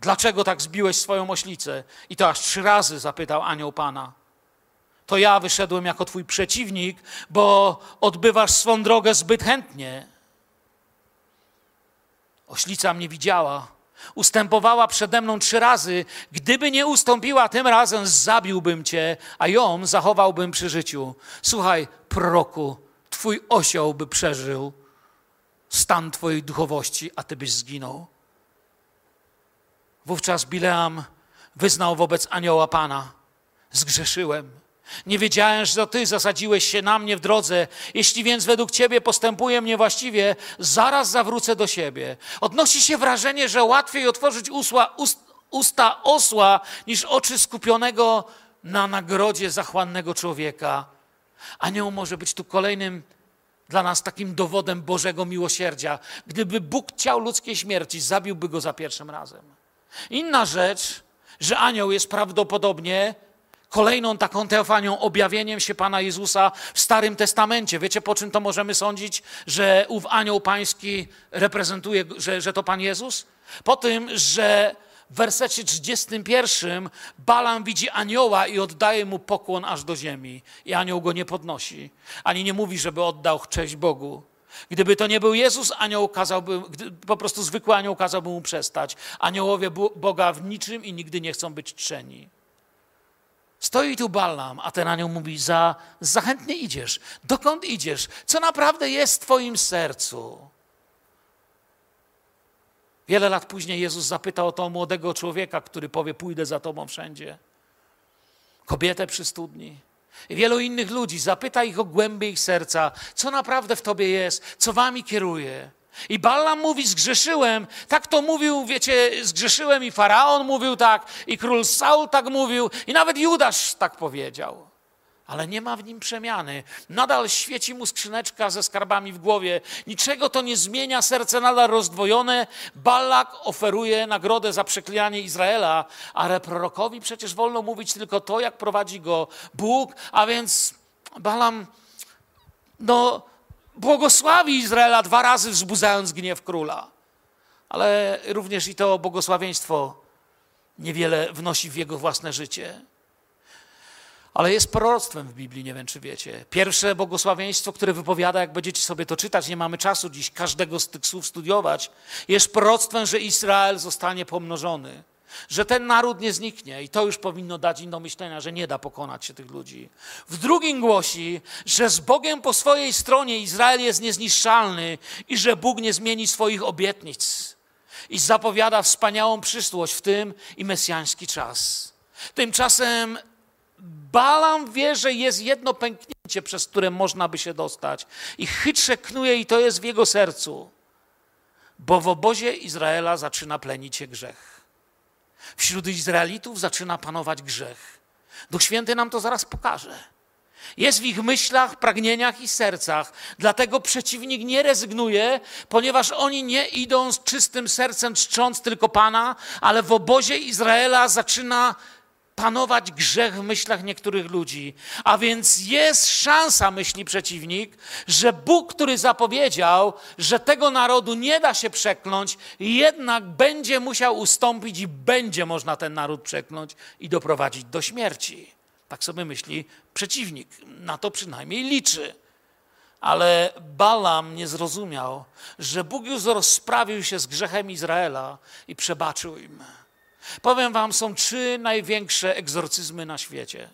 Dlaczego tak zbiłeś swoją oślicę? I to aż trzy razy zapytał anioł Pana. To ja wyszedłem jako twój przeciwnik, bo odbywasz swą drogę zbyt chętnie. Oślica mnie widziała Ustępowała przede mną trzy razy. Gdyby nie ustąpiła tym razem, zabiłbym cię, a ją zachowałbym przy życiu. Słuchaj, proroku, twój osioł by przeżył stan twojej duchowości, a ty byś zginął. Wówczas Bileam wyznał wobec anioła Pana: Zgrzeszyłem. Nie wiedziałem, że to Ty zasadziłeś się na mnie w drodze. Jeśli więc według Ciebie postępuję niewłaściwie, zaraz zawrócę do siebie. Odnosi się wrażenie, że łatwiej otworzyć usła, ust, usta osła niż oczy skupionego na nagrodzie zachłannego człowieka. Anioł może być tu kolejnym dla nas takim dowodem Bożego miłosierdzia. Gdyby Bóg chciał ludzkiej śmierci, zabiłby go za pierwszym razem. Inna rzecz, że anioł jest prawdopodobnie kolejną taką teofanią, objawieniem się Pana Jezusa w Starym Testamencie. Wiecie, po czym to możemy sądzić, że ów anioł pański reprezentuje, że, że to Pan Jezus? Po tym, że w wersecie 31 Balam widzi anioła i oddaje mu pokłon aż do ziemi. I anioł go nie podnosi, ani nie mówi, żeby oddał cześć Bogu. Gdyby to nie był Jezus, anioł kazałby, po prostu zwykły anioł kazałby mu przestać. Aniołowie Boga w niczym i nigdy nie chcą być czczeni. Stoi tu Balam, a ten anioł mówi, za, zachętnie idziesz. Dokąd idziesz? Co naprawdę jest w twoim sercu? Wiele lat później Jezus zapytał o to młodego człowieka, który powie, pójdę za tobą wszędzie. Kobietę przy studni. I wielu innych ludzi. Zapyta ich o głębie ich serca, co naprawdę w tobie jest, co wami kieruje. I Balaam mówi, zgrzeszyłem. Tak to mówił, wiecie, zgrzeszyłem i Faraon mówił tak, i król Saul tak mówił, i nawet Judasz tak powiedział. Ale nie ma w nim przemiany. Nadal świeci mu skrzyneczka ze skarbami w głowie. Niczego to nie zmienia, serce nadal rozdwojone. Balak oferuje nagrodę za przeklinanie Izraela, ale prorokowi przecież wolno mówić tylko to, jak prowadzi go Bóg, a więc Balam, no, błogosławi Izraela dwa razy wzbudzając gniew króla. Ale również i to błogosławieństwo niewiele wnosi w jego własne życie. Ale jest proroctwem w Biblii, nie wiem czy wiecie. Pierwsze błogosławieństwo, które wypowiada, jak będziecie sobie to czytać, nie mamy czasu dziś każdego z tych słów studiować, jest proroctwem, że Izrael zostanie pomnożony że ten naród nie zniknie i to już powinno dać im do myślenia, że nie da pokonać się tych ludzi. W drugim głosi, że z Bogiem po swojej stronie Izrael jest niezniszczalny i że Bóg nie zmieni swoich obietnic i zapowiada wspaniałą przyszłość w tym i mesjański czas. Tymczasem Balam wie, że jest jedno pęknięcie, przez które można by się dostać i chytrze knuje i to jest w jego sercu, bo w obozie Izraela zaczyna plenić się grzech. Wśród Izraelitów zaczyna panować grzech. Duch Święty nam to zaraz pokaże. Jest w ich myślach, pragnieniach i sercach. Dlatego przeciwnik nie rezygnuje, ponieważ oni nie idą z czystym sercem czcząc tylko Pana, ale w obozie Izraela zaczyna panować grzech w myślach niektórych ludzi. A więc jest szansa, myśli przeciwnik, że Bóg, który zapowiedział, że tego narodu nie da się przekląć, jednak będzie musiał ustąpić i będzie można ten naród przekląć i doprowadzić do śmierci. Tak sobie myśli przeciwnik. Na to przynajmniej liczy. Ale Balam nie zrozumiał, że Bóg już rozprawił się z grzechem Izraela i przebaczył im. Powiem Wam, są trzy największe egzorcyzmy na świecie.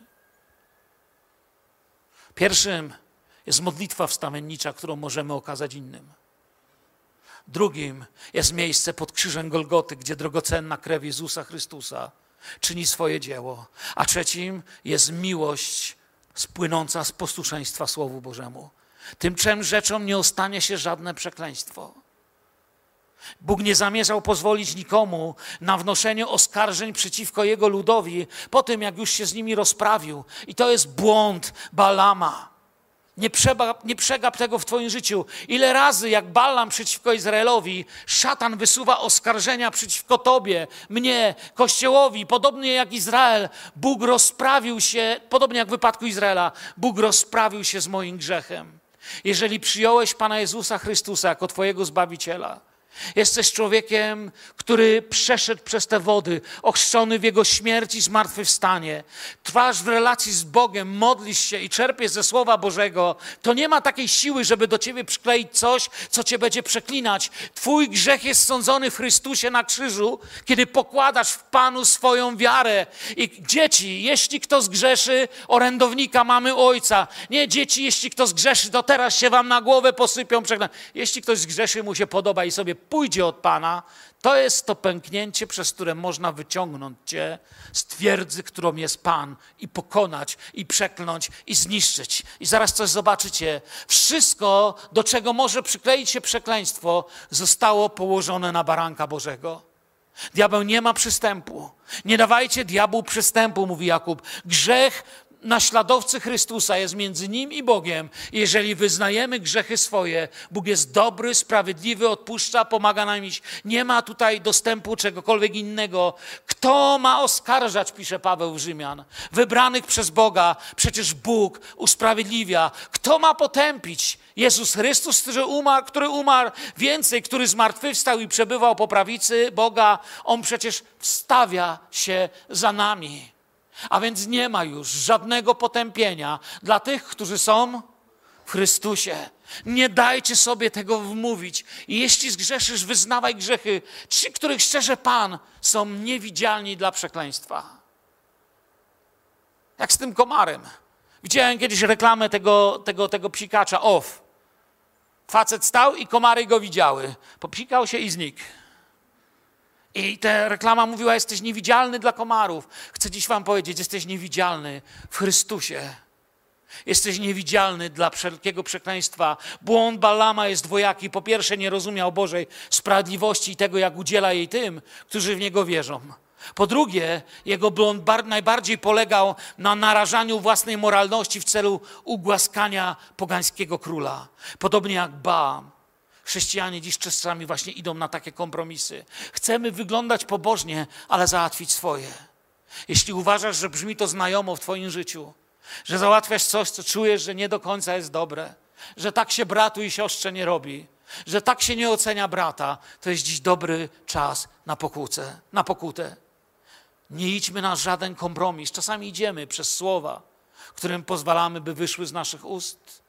Pierwszym jest modlitwa wstawiennicza, którą możemy okazać innym. Drugim jest miejsce pod krzyżem Golgoty, gdzie drogocenna krew Jezusa Chrystusa czyni swoje dzieło. A trzecim jest miłość spłynąca z posłuszeństwa Słowu Bożemu. Tym czym rzeczą nie ostanie się żadne przekleństwo. Bóg nie zamierzał pozwolić nikomu na wnoszenie oskarżeń przeciwko jego ludowi po tym, jak już się z nimi rozprawił. I to jest błąd Balama. Nie, przegap, nie przegap tego w Twoim życiu. Ile razy, jak Balam przeciwko Izraelowi, szatan wysuwa oskarżenia przeciwko Tobie, mnie, Kościołowi, podobnie jak Izrael, Bóg rozprawił się, podobnie jak w wypadku Izraela, Bóg rozprawił się z moim grzechem. Jeżeli przyjąłeś Pana Jezusa Chrystusa jako Twojego Zbawiciela, Jesteś człowiekiem, który przeszedł przez te wody, ochrzczony w Jego śmierci, zmartwychwstanie. Trwasz w relacji z Bogiem, modlisz się i czerpiesz ze Słowa Bożego. To nie ma takiej siły, żeby do Ciebie przykleić coś, co Cię będzie przeklinać. Twój grzech jest sądzony w Chrystusie na krzyżu, kiedy pokładasz w Panu swoją wiarę. I dzieci, jeśli kto zgrzeszy, orędownika mamy Ojca. Nie, dzieci, jeśli kto zgrzeszy, to teraz się Wam na głowę posypią przeklęć. Jeśli ktoś zgrzeszy, mu się podoba i sobie pójdzie od Pana, to jest to pęknięcie, przez które można wyciągnąć Cię z twierdzy, którą jest Pan i pokonać, i przekląć, i zniszczyć. I zaraz coś zobaczycie. Wszystko, do czego może przykleić się przekleństwo, zostało położone na baranka Bożego. Diabeł nie ma przystępu. Nie dawajcie diabłu przystępu, mówi Jakub. Grzech naśladowcy Chrystusa jest między nim i Bogiem. Jeżeli wyznajemy grzechy swoje, Bóg jest dobry, sprawiedliwy, odpuszcza, pomaga nam iść. Nie ma tutaj dostępu czegokolwiek innego. Kto ma oskarżać, pisze Paweł w Rzymian, wybranych przez Boga? Przecież Bóg usprawiedliwia. Kto ma potępić? Jezus Chrystus, który umarł, który umarł więcej, który zmartwychwstał i przebywał po prawicy Boga, On przecież wstawia się za nami. A więc nie ma już żadnego potępienia dla tych, którzy są w Chrystusie. Nie dajcie sobie tego wmówić. Jeśli zgrzeszysz, wyznawaj grzechy. Ci, których szczerze Pan, są niewidzialni dla przekleństwa. Jak z tym komarem. Widziałem kiedyś reklamę tego, tego, tego psikacza, off. Facet stał i komary go widziały. Popsikał się i znikł. I ta reklama mówiła, jesteś niewidzialny dla komarów. Chcę dziś wam powiedzieć, jesteś niewidzialny w Chrystusie. Jesteś niewidzialny dla wszelkiego przekleństwa. Błąd Balama jest dwojaki. Po pierwsze, nie rozumiał Bożej sprawiedliwości i tego, jak udziela jej tym, którzy w Niego wierzą. Po drugie, jego błąd najbardziej polegał na narażaniu własnej moralności w celu ugłaskania pogańskiego króla. Podobnie jak Baam. Chrześcijanie dziś czasami właśnie idą na takie kompromisy. Chcemy wyglądać pobożnie, ale załatwić swoje. Jeśli uważasz, że brzmi to znajomo w Twoim życiu, że załatwiasz coś, co czujesz, że nie do końca jest dobre, że tak się bratu i siostrze nie robi, że tak się nie ocenia brata, to jest dziś dobry czas na pokutę. Na pokutę. Nie idźmy na żaden kompromis. Czasami idziemy przez słowa, którym pozwalamy, by wyszły z naszych ust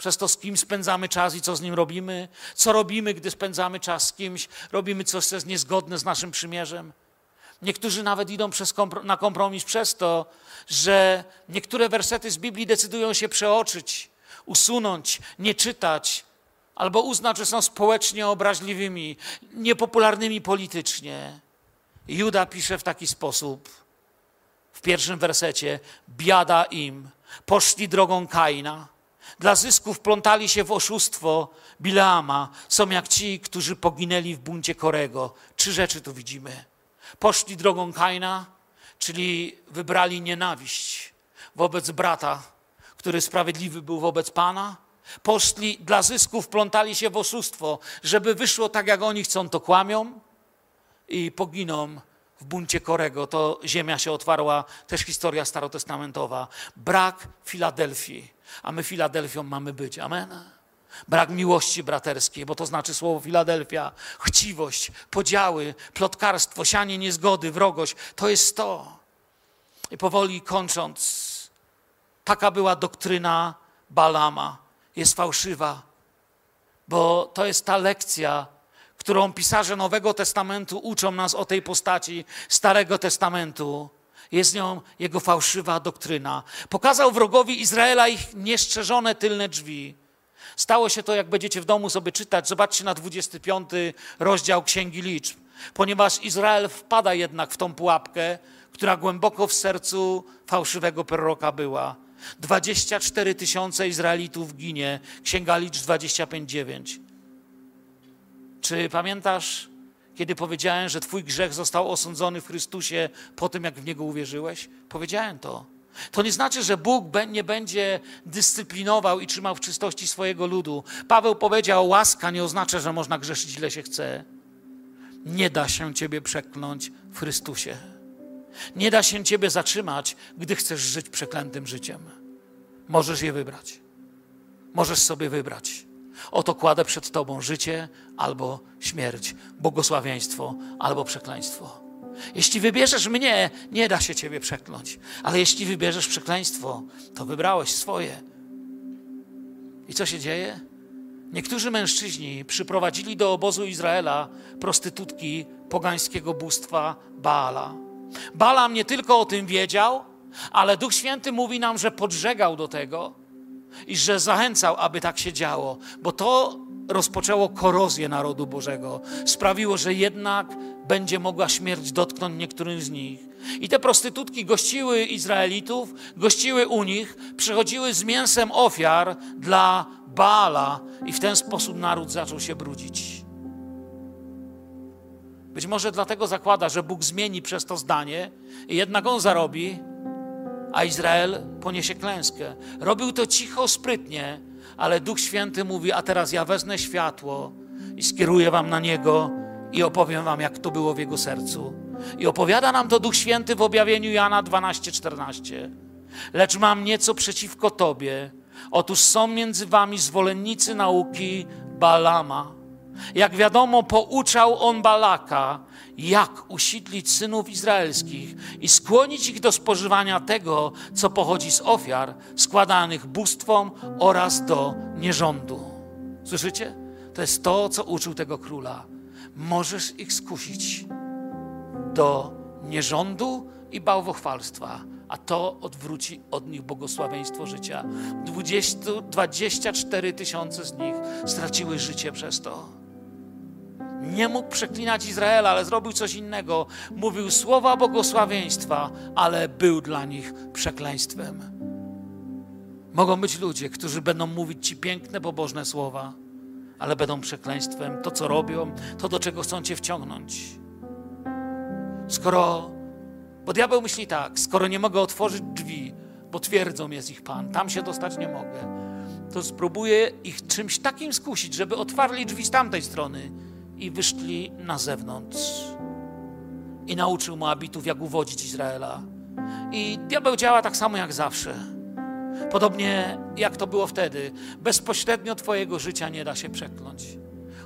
przez to, z kim spędzamy czas i co z nim robimy, co robimy, gdy spędzamy czas z kimś, robimy coś, co jest niezgodne z naszym przymierzem. Niektórzy nawet idą na kompromis przez to, że niektóre wersety z Biblii decydują się przeoczyć, usunąć, nie czytać, albo uznać, że są społecznie obraźliwymi, niepopularnymi politycznie. Juda pisze w taki sposób w pierwszym wersecie: Biada im, poszli drogą Kaina dla zysku wplątali się w oszustwo Bileama. Są jak ci, którzy poginęli w buncie Korego. Trzy rzeczy tu widzimy. Poszli drogą Kaina, czyli wybrali nienawiść wobec brata, który sprawiedliwy był wobec Pana. Poszli dla zysków, wplątali się w oszustwo, żeby wyszło tak, jak oni chcą, to kłamią i poginą w buncie Korego. To ziemia się otwarła, też historia starotestamentowa. Brak Filadelfii, a my Filadelfią mamy być. Amen. Brak miłości braterskiej, bo to znaczy słowo Filadelfia, chciwość, podziały, plotkarstwo, sianie niezgody, wrogość. To jest to. I powoli kończąc, taka była doktryna Balama. Jest fałszywa, bo to jest ta lekcja, którą pisarze Nowego Testamentu uczą nas o tej postaci Starego Testamentu. Jest nią jego fałszywa doktryna. Pokazał wrogowi Izraela ich nieszczerzone tylne drzwi. Stało się to, jak będziecie w domu sobie czytać, zobaczcie na 25 rozdział Księgi Liczb. Ponieważ Izrael wpada jednak w tą pułapkę, która głęboko w sercu fałszywego proroka była. 24 tysiące Izraelitów ginie. Księga Liczb 25:9. Czy pamiętasz, kiedy powiedziałem, że Twój grzech został osądzony w Chrystusie po tym, jak w Niego uwierzyłeś? Powiedziałem to. To nie znaczy, że Bóg nie będzie dyscyplinował i trzymał w czystości swojego ludu. Paweł powiedział: łaska nie oznacza, że można grzeszyć ile się chce. Nie da się Ciebie przekląć w Chrystusie. Nie da się Ciebie zatrzymać, gdy chcesz żyć przeklętym życiem. Możesz je wybrać. Możesz sobie wybrać. Oto kładę przed Tobą życie albo śmierć, błogosławieństwo albo przekleństwo. Jeśli wybierzesz mnie, nie da się Ciebie przekląć. Ale jeśli wybierzesz przekleństwo, to wybrałeś swoje. I co się dzieje? Niektórzy mężczyźni przyprowadzili do obozu Izraela prostytutki pogańskiego bóstwa Baala. Balam nie tylko o tym wiedział, ale Duch Święty mówi nam, że podżegał do tego i że zachęcał, aby tak się działo, bo to rozpoczęło korozję narodu Bożego. Sprawiło, że jednak będzie mogła śmierć dotknąć niektórym z nich. I te prostytutki gościły Izraelitów, gościły u nich, przychodziły z mięsem ofiar dla Baala i w ten sposób naród zaczął się brudzić. Być może dlatego zakłada, że Bóg zmieni przez to zdanie i jednak on zarobi, a Izrael poniesie klęskę. Robił to cicho, sprytnie, ale Duch Święty mówi: A teraz ja wezmę światło i skieruję wam na niego i opowiem wam, jak to było w jego sercu. I opowiada nam to Duch Święty w objawieniu Jana 12:14. Lecz mam nieco przeciwko tobie. Otóż są między wami zwolennicy nauki Balama. Jak wiadomo, pouczał on Balaka, jak usidlić synów izraelskich i skłonić ich do spożywania tego, co pochodzi z ofiar składanych bóstwom oraz do nierządu. Słyszycie? To jest to, co uczył tego króla. Możesz ich skusić do nierządu i bałwochwalstwa, a to odwróci od nich błogosławieństwo życia. 20, 24 tysiące z nich straciły życie przez to. Nie mógł przeklinać Izraela, ale zrobił coś innego. Mówił słowa błogosławieństwa, ale był dla nich przekleństwem. Mogą być ludzie, którzy będą mówić ci piękne, pobożne słowa, ale będą przekleństwem. To, co robią, to, do czego chcą cię wciągnąć. Skoro, bo diabeł myśli tak, skoro nie mogę otworzyć drzwi, bo twierdzą jest ich Pan, tam się dostać nie mogę, to spróbuję ich czymś takim skusić, żeby otwarli drzwi z tamtej strony i wyszli na zewnątrz. I nauczył Moabitów, jak uwodzić Izraela. I diabeł działa tak samo jak zawsze. Podobnie jak to było wtedy. Bezpośrednio Twojego życia nie da się przekląć.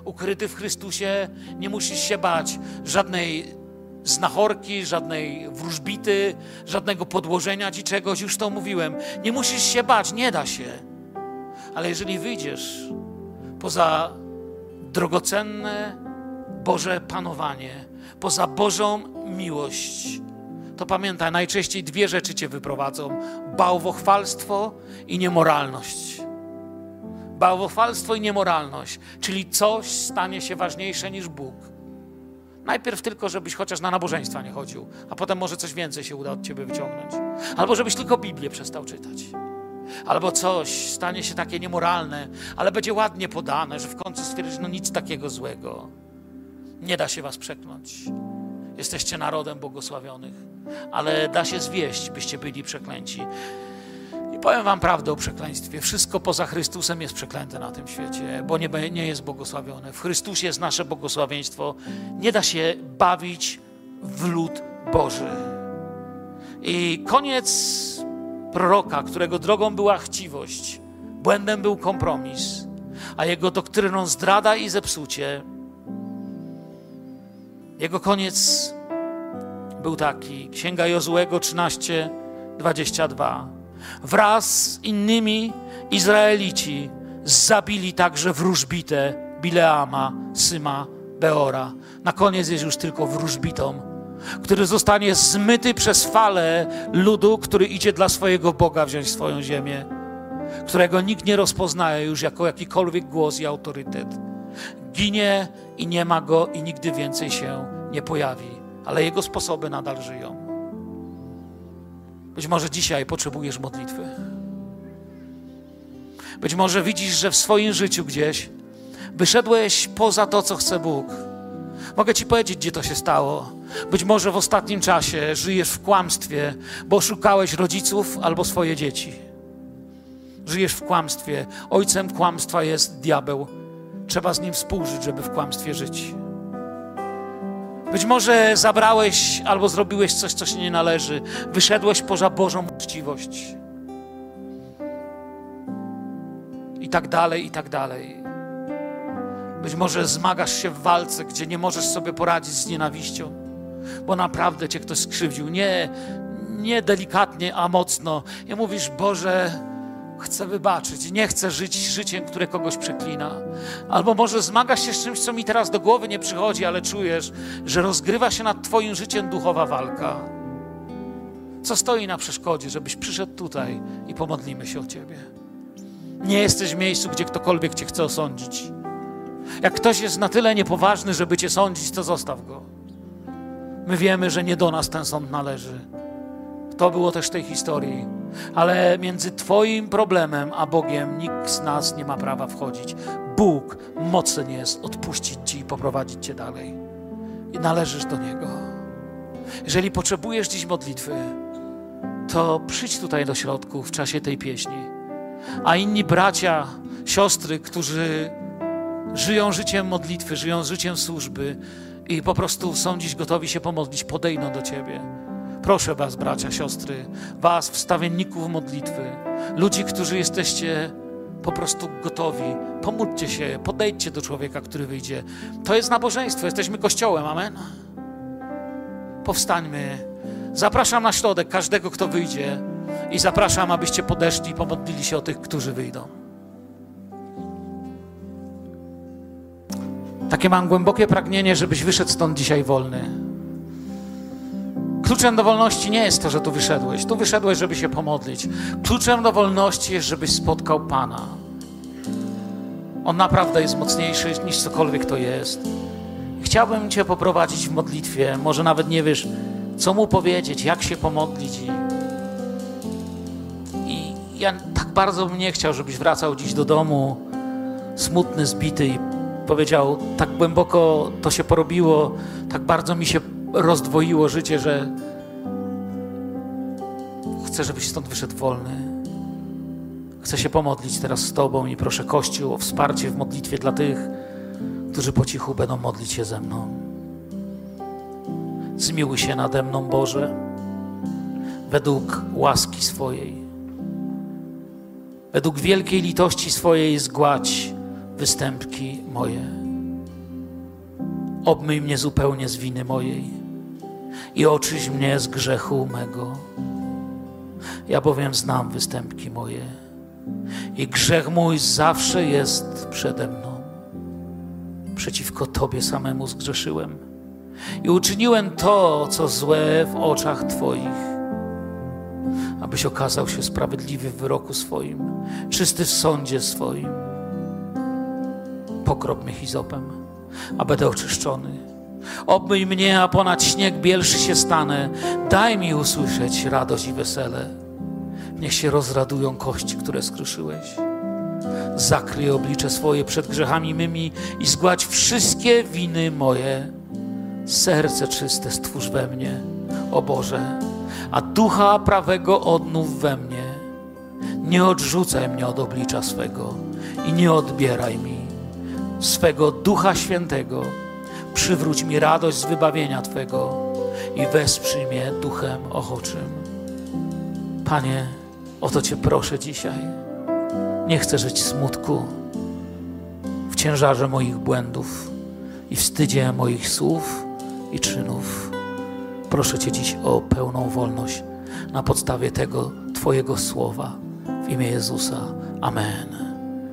Ukryty w Chrystusie nie musisz się bać żadnej znachorki, żadnej wróżbity, żadnego podłożenia ci czegoś, już to mówiłem. Nie musisz się bać, nie da się. Ale jeżeli wyjdziesz poza drogocenne Boże panowanie, poza Bożą miłość, to pamiętaj, najczęściej dwie rzeczy cię wyprowadzą: bałwochwalstwo i niemoralność. Bałwochwalstwo i niemoralność, czyli coś stanie się ważniejsze niż Bóg. Najpierw tylko, żebyś chociaż na nabożeństwa nie chodził, a potem może coś więcej się uda od ciebie wyciągnąć. Albo żebyś tylko Biblię przestał czytać. Albo coś stanie się takie niemoralne, ale będzie ładnie podane, że w końcu stwierdzisz, no nic takiego złego. Nie da się was przekląć. Jesteście narodem błogosławionych, ale da się zwieść, byście byli przeklęci. I Powiem wam prawdę o przekleństwie. Wszystko poza Chrystusem jest przeklęte na tym świecie, bo nie, nie jest błogosławione. W Chrystusie jest nasze błogosławieństwo. Nie da się bawić w lud Boży. I koniec proroka, którego drogą była chciwość, błędem był kompromis, a jego doktryną zdrada i zepsucie. Jego koniec był taki. Księga Jozłego 13, 22. Wraz z innymi Izraelici zabili także wróżbitę Bileama, Syma, Beora. Na koniec jest już tylko wróżbitą, który zostanie zmyty przez falę ludu, który idzie dla swojego Boga wziąć swoją ziemię, którego nikt nie rozpoznaje już jako jakikolwiek głos i autorytet. Ginie i nie ma go i nigdy więcej się nie pojawi, ale jego sposoby nadal żyją. Być może dzisiaj potrzebujesz modlitwy. Być może widzisz, że w swoim życiu gdzieś wyszedłeś poza to, co chce Bóg. Mogę Ci powiedzieć, gdzie to się stało. Być może w ostatnim czasie żyjesz w kłamstwie, bo szukałeś rodziców albo swoje dzieci. Żyjesz w kłamstwie. Ojcem kłamstwa jest diabeł. Trzeba z nim współżyć, żeby w kłamstwie żyć. Być może zabrałeś albo zrobiłeś coś, co się nie należy. Wyszedłeś poza Bożą uczciwość. I tak dalej, i tak dalej. Być może zmagasz się w walce, gdzie nie możesz sobie poradzić z nienawiścią, bo naprawdę cię ktoś skrzywdził. Nie, nie delikatnie, a mocno. I mówisz, Boże, chcę wybaczyć, nie chcę żyć życiem, które kogoś przeklina. Albo może zmagasz się z czymś, co mi teraz do głowy nie przychodzi, ale czujesz, że rozgrywa się nad Twoim życiem duchowa walka. Co stoi na przeszkodzie, żebyś przyszedł tutaj i pomodlimy się o Ciebie? Nie jesteś w miejscu, gdzie ktokolwiek Cię chce osądzić. Jak ktoś jest na tyle niepoważny, żeby Cię sądzić, to zostaw go. My wiemy, że nie do nas ten sąd należy. To było też w tej historii. Ale między Twoim problemem a Bogiem nikt z nas nie ma prawa wchodzić. Bóg mocny jest odpuścić Ci i poprowadzić Cię dalej. I należysz do Niego. Jeżeli potrzebujesz dziś modlitwy, to przyjdź tutaj do środku w czasie tej pieśni. A inni bracia, siostry, którzy żyją życiem modlitwy, żyją życiem służby i po prostu są dziś gotowi się pomodlić, podejdą do Ciebie. Proszę Was, bracia, siostry, Was, wstawienników modlitwy, ludzi, którzy jesteście po prostu gotowi. Pomódźcie się, podejdźcie do człowieka, który wyjdzie. To jest nabożeństwo, jesteśmy kościołem, amen. Powstańmy. Zapraszam na środek każdego, kto wyjdzie i zapraszam, abyście podeszli i pomodlili się o tych, którzy wyjdą. Takie mam głębokie pragnienie, żebyś wyszedł stąd dzisiaj wolny. Kluczem do wolności nie jest to, że tu wyszedłeś. Tu wyszedłeś, żeby się pomodlić. Kluczem do wolności jest, żebyś spotkał Pana. On naprawdę jest mocniejszy niż cokolwiek to jest. Chciałbym Cię poprowadzić w modlitwie. Może nawet nie wiesz, co mu powiedzieć, jak się pomodlić. I, ja tak bardzo bym nie chciał, żebyś wracał dziś do domu smutny, zbity i powiedział, tak głęboko to się porobiło, tak bardzo mi się rozdwoiło życie, że chcę, żebyś stąd wyszedł wolny. Chcę się pomodlić teraz z Tobą i proszę Kościół o wsparcie w modlitwie dla tych, którzy po cichu będą modlić się ze mną. Zmiłuj się nade mną, Boże, według łaski swojej. Według wielkiej litości swojej zgładź występki moje. Obmyj mnie zupełnie z winy mojej i oczyś mnie z grzechu mego. Ja bowiem znam występki moje i grzech mój zawsze jest przede mną. Przeciwko Tobie samemu zgrzeszyłem i uczyniłem to, co złe w oczach Twoich, abyś okazał się sprawiedliwy w wyroku swoim, czysty w sądzie swoim. Pokrop mnie hizopem, a będę oczyszczony Obmyj mnie, a ponad śnieg bielszy się stanę. Daj mi usłyszeć radość i wesele. Niech się rozradują kości, które skruszyłeś. Zakryj oblicze swoje przed grzechami mymi i zgładź wszystkie winy moje. Serce czyste stwórz we mnie, o Boże, a ducha prawego odnów we mnie. Nie odrzucaj mnie od oblicza swego i nie odbieraj mi swego Ducha Świętego. Przywróć mi radość z wybawienia Twego i wesprzyj mnie duchem ochoczym. Panie, o to Cię proszę dzisiaj. Nie chcę żyć w smutku, w ciężarze moich błędów i wstydzie moich słów i czynów. Proszę Cię dziś o pełną wolność na podstawie tego Twojego słowa. W imię Jezusa. Amen.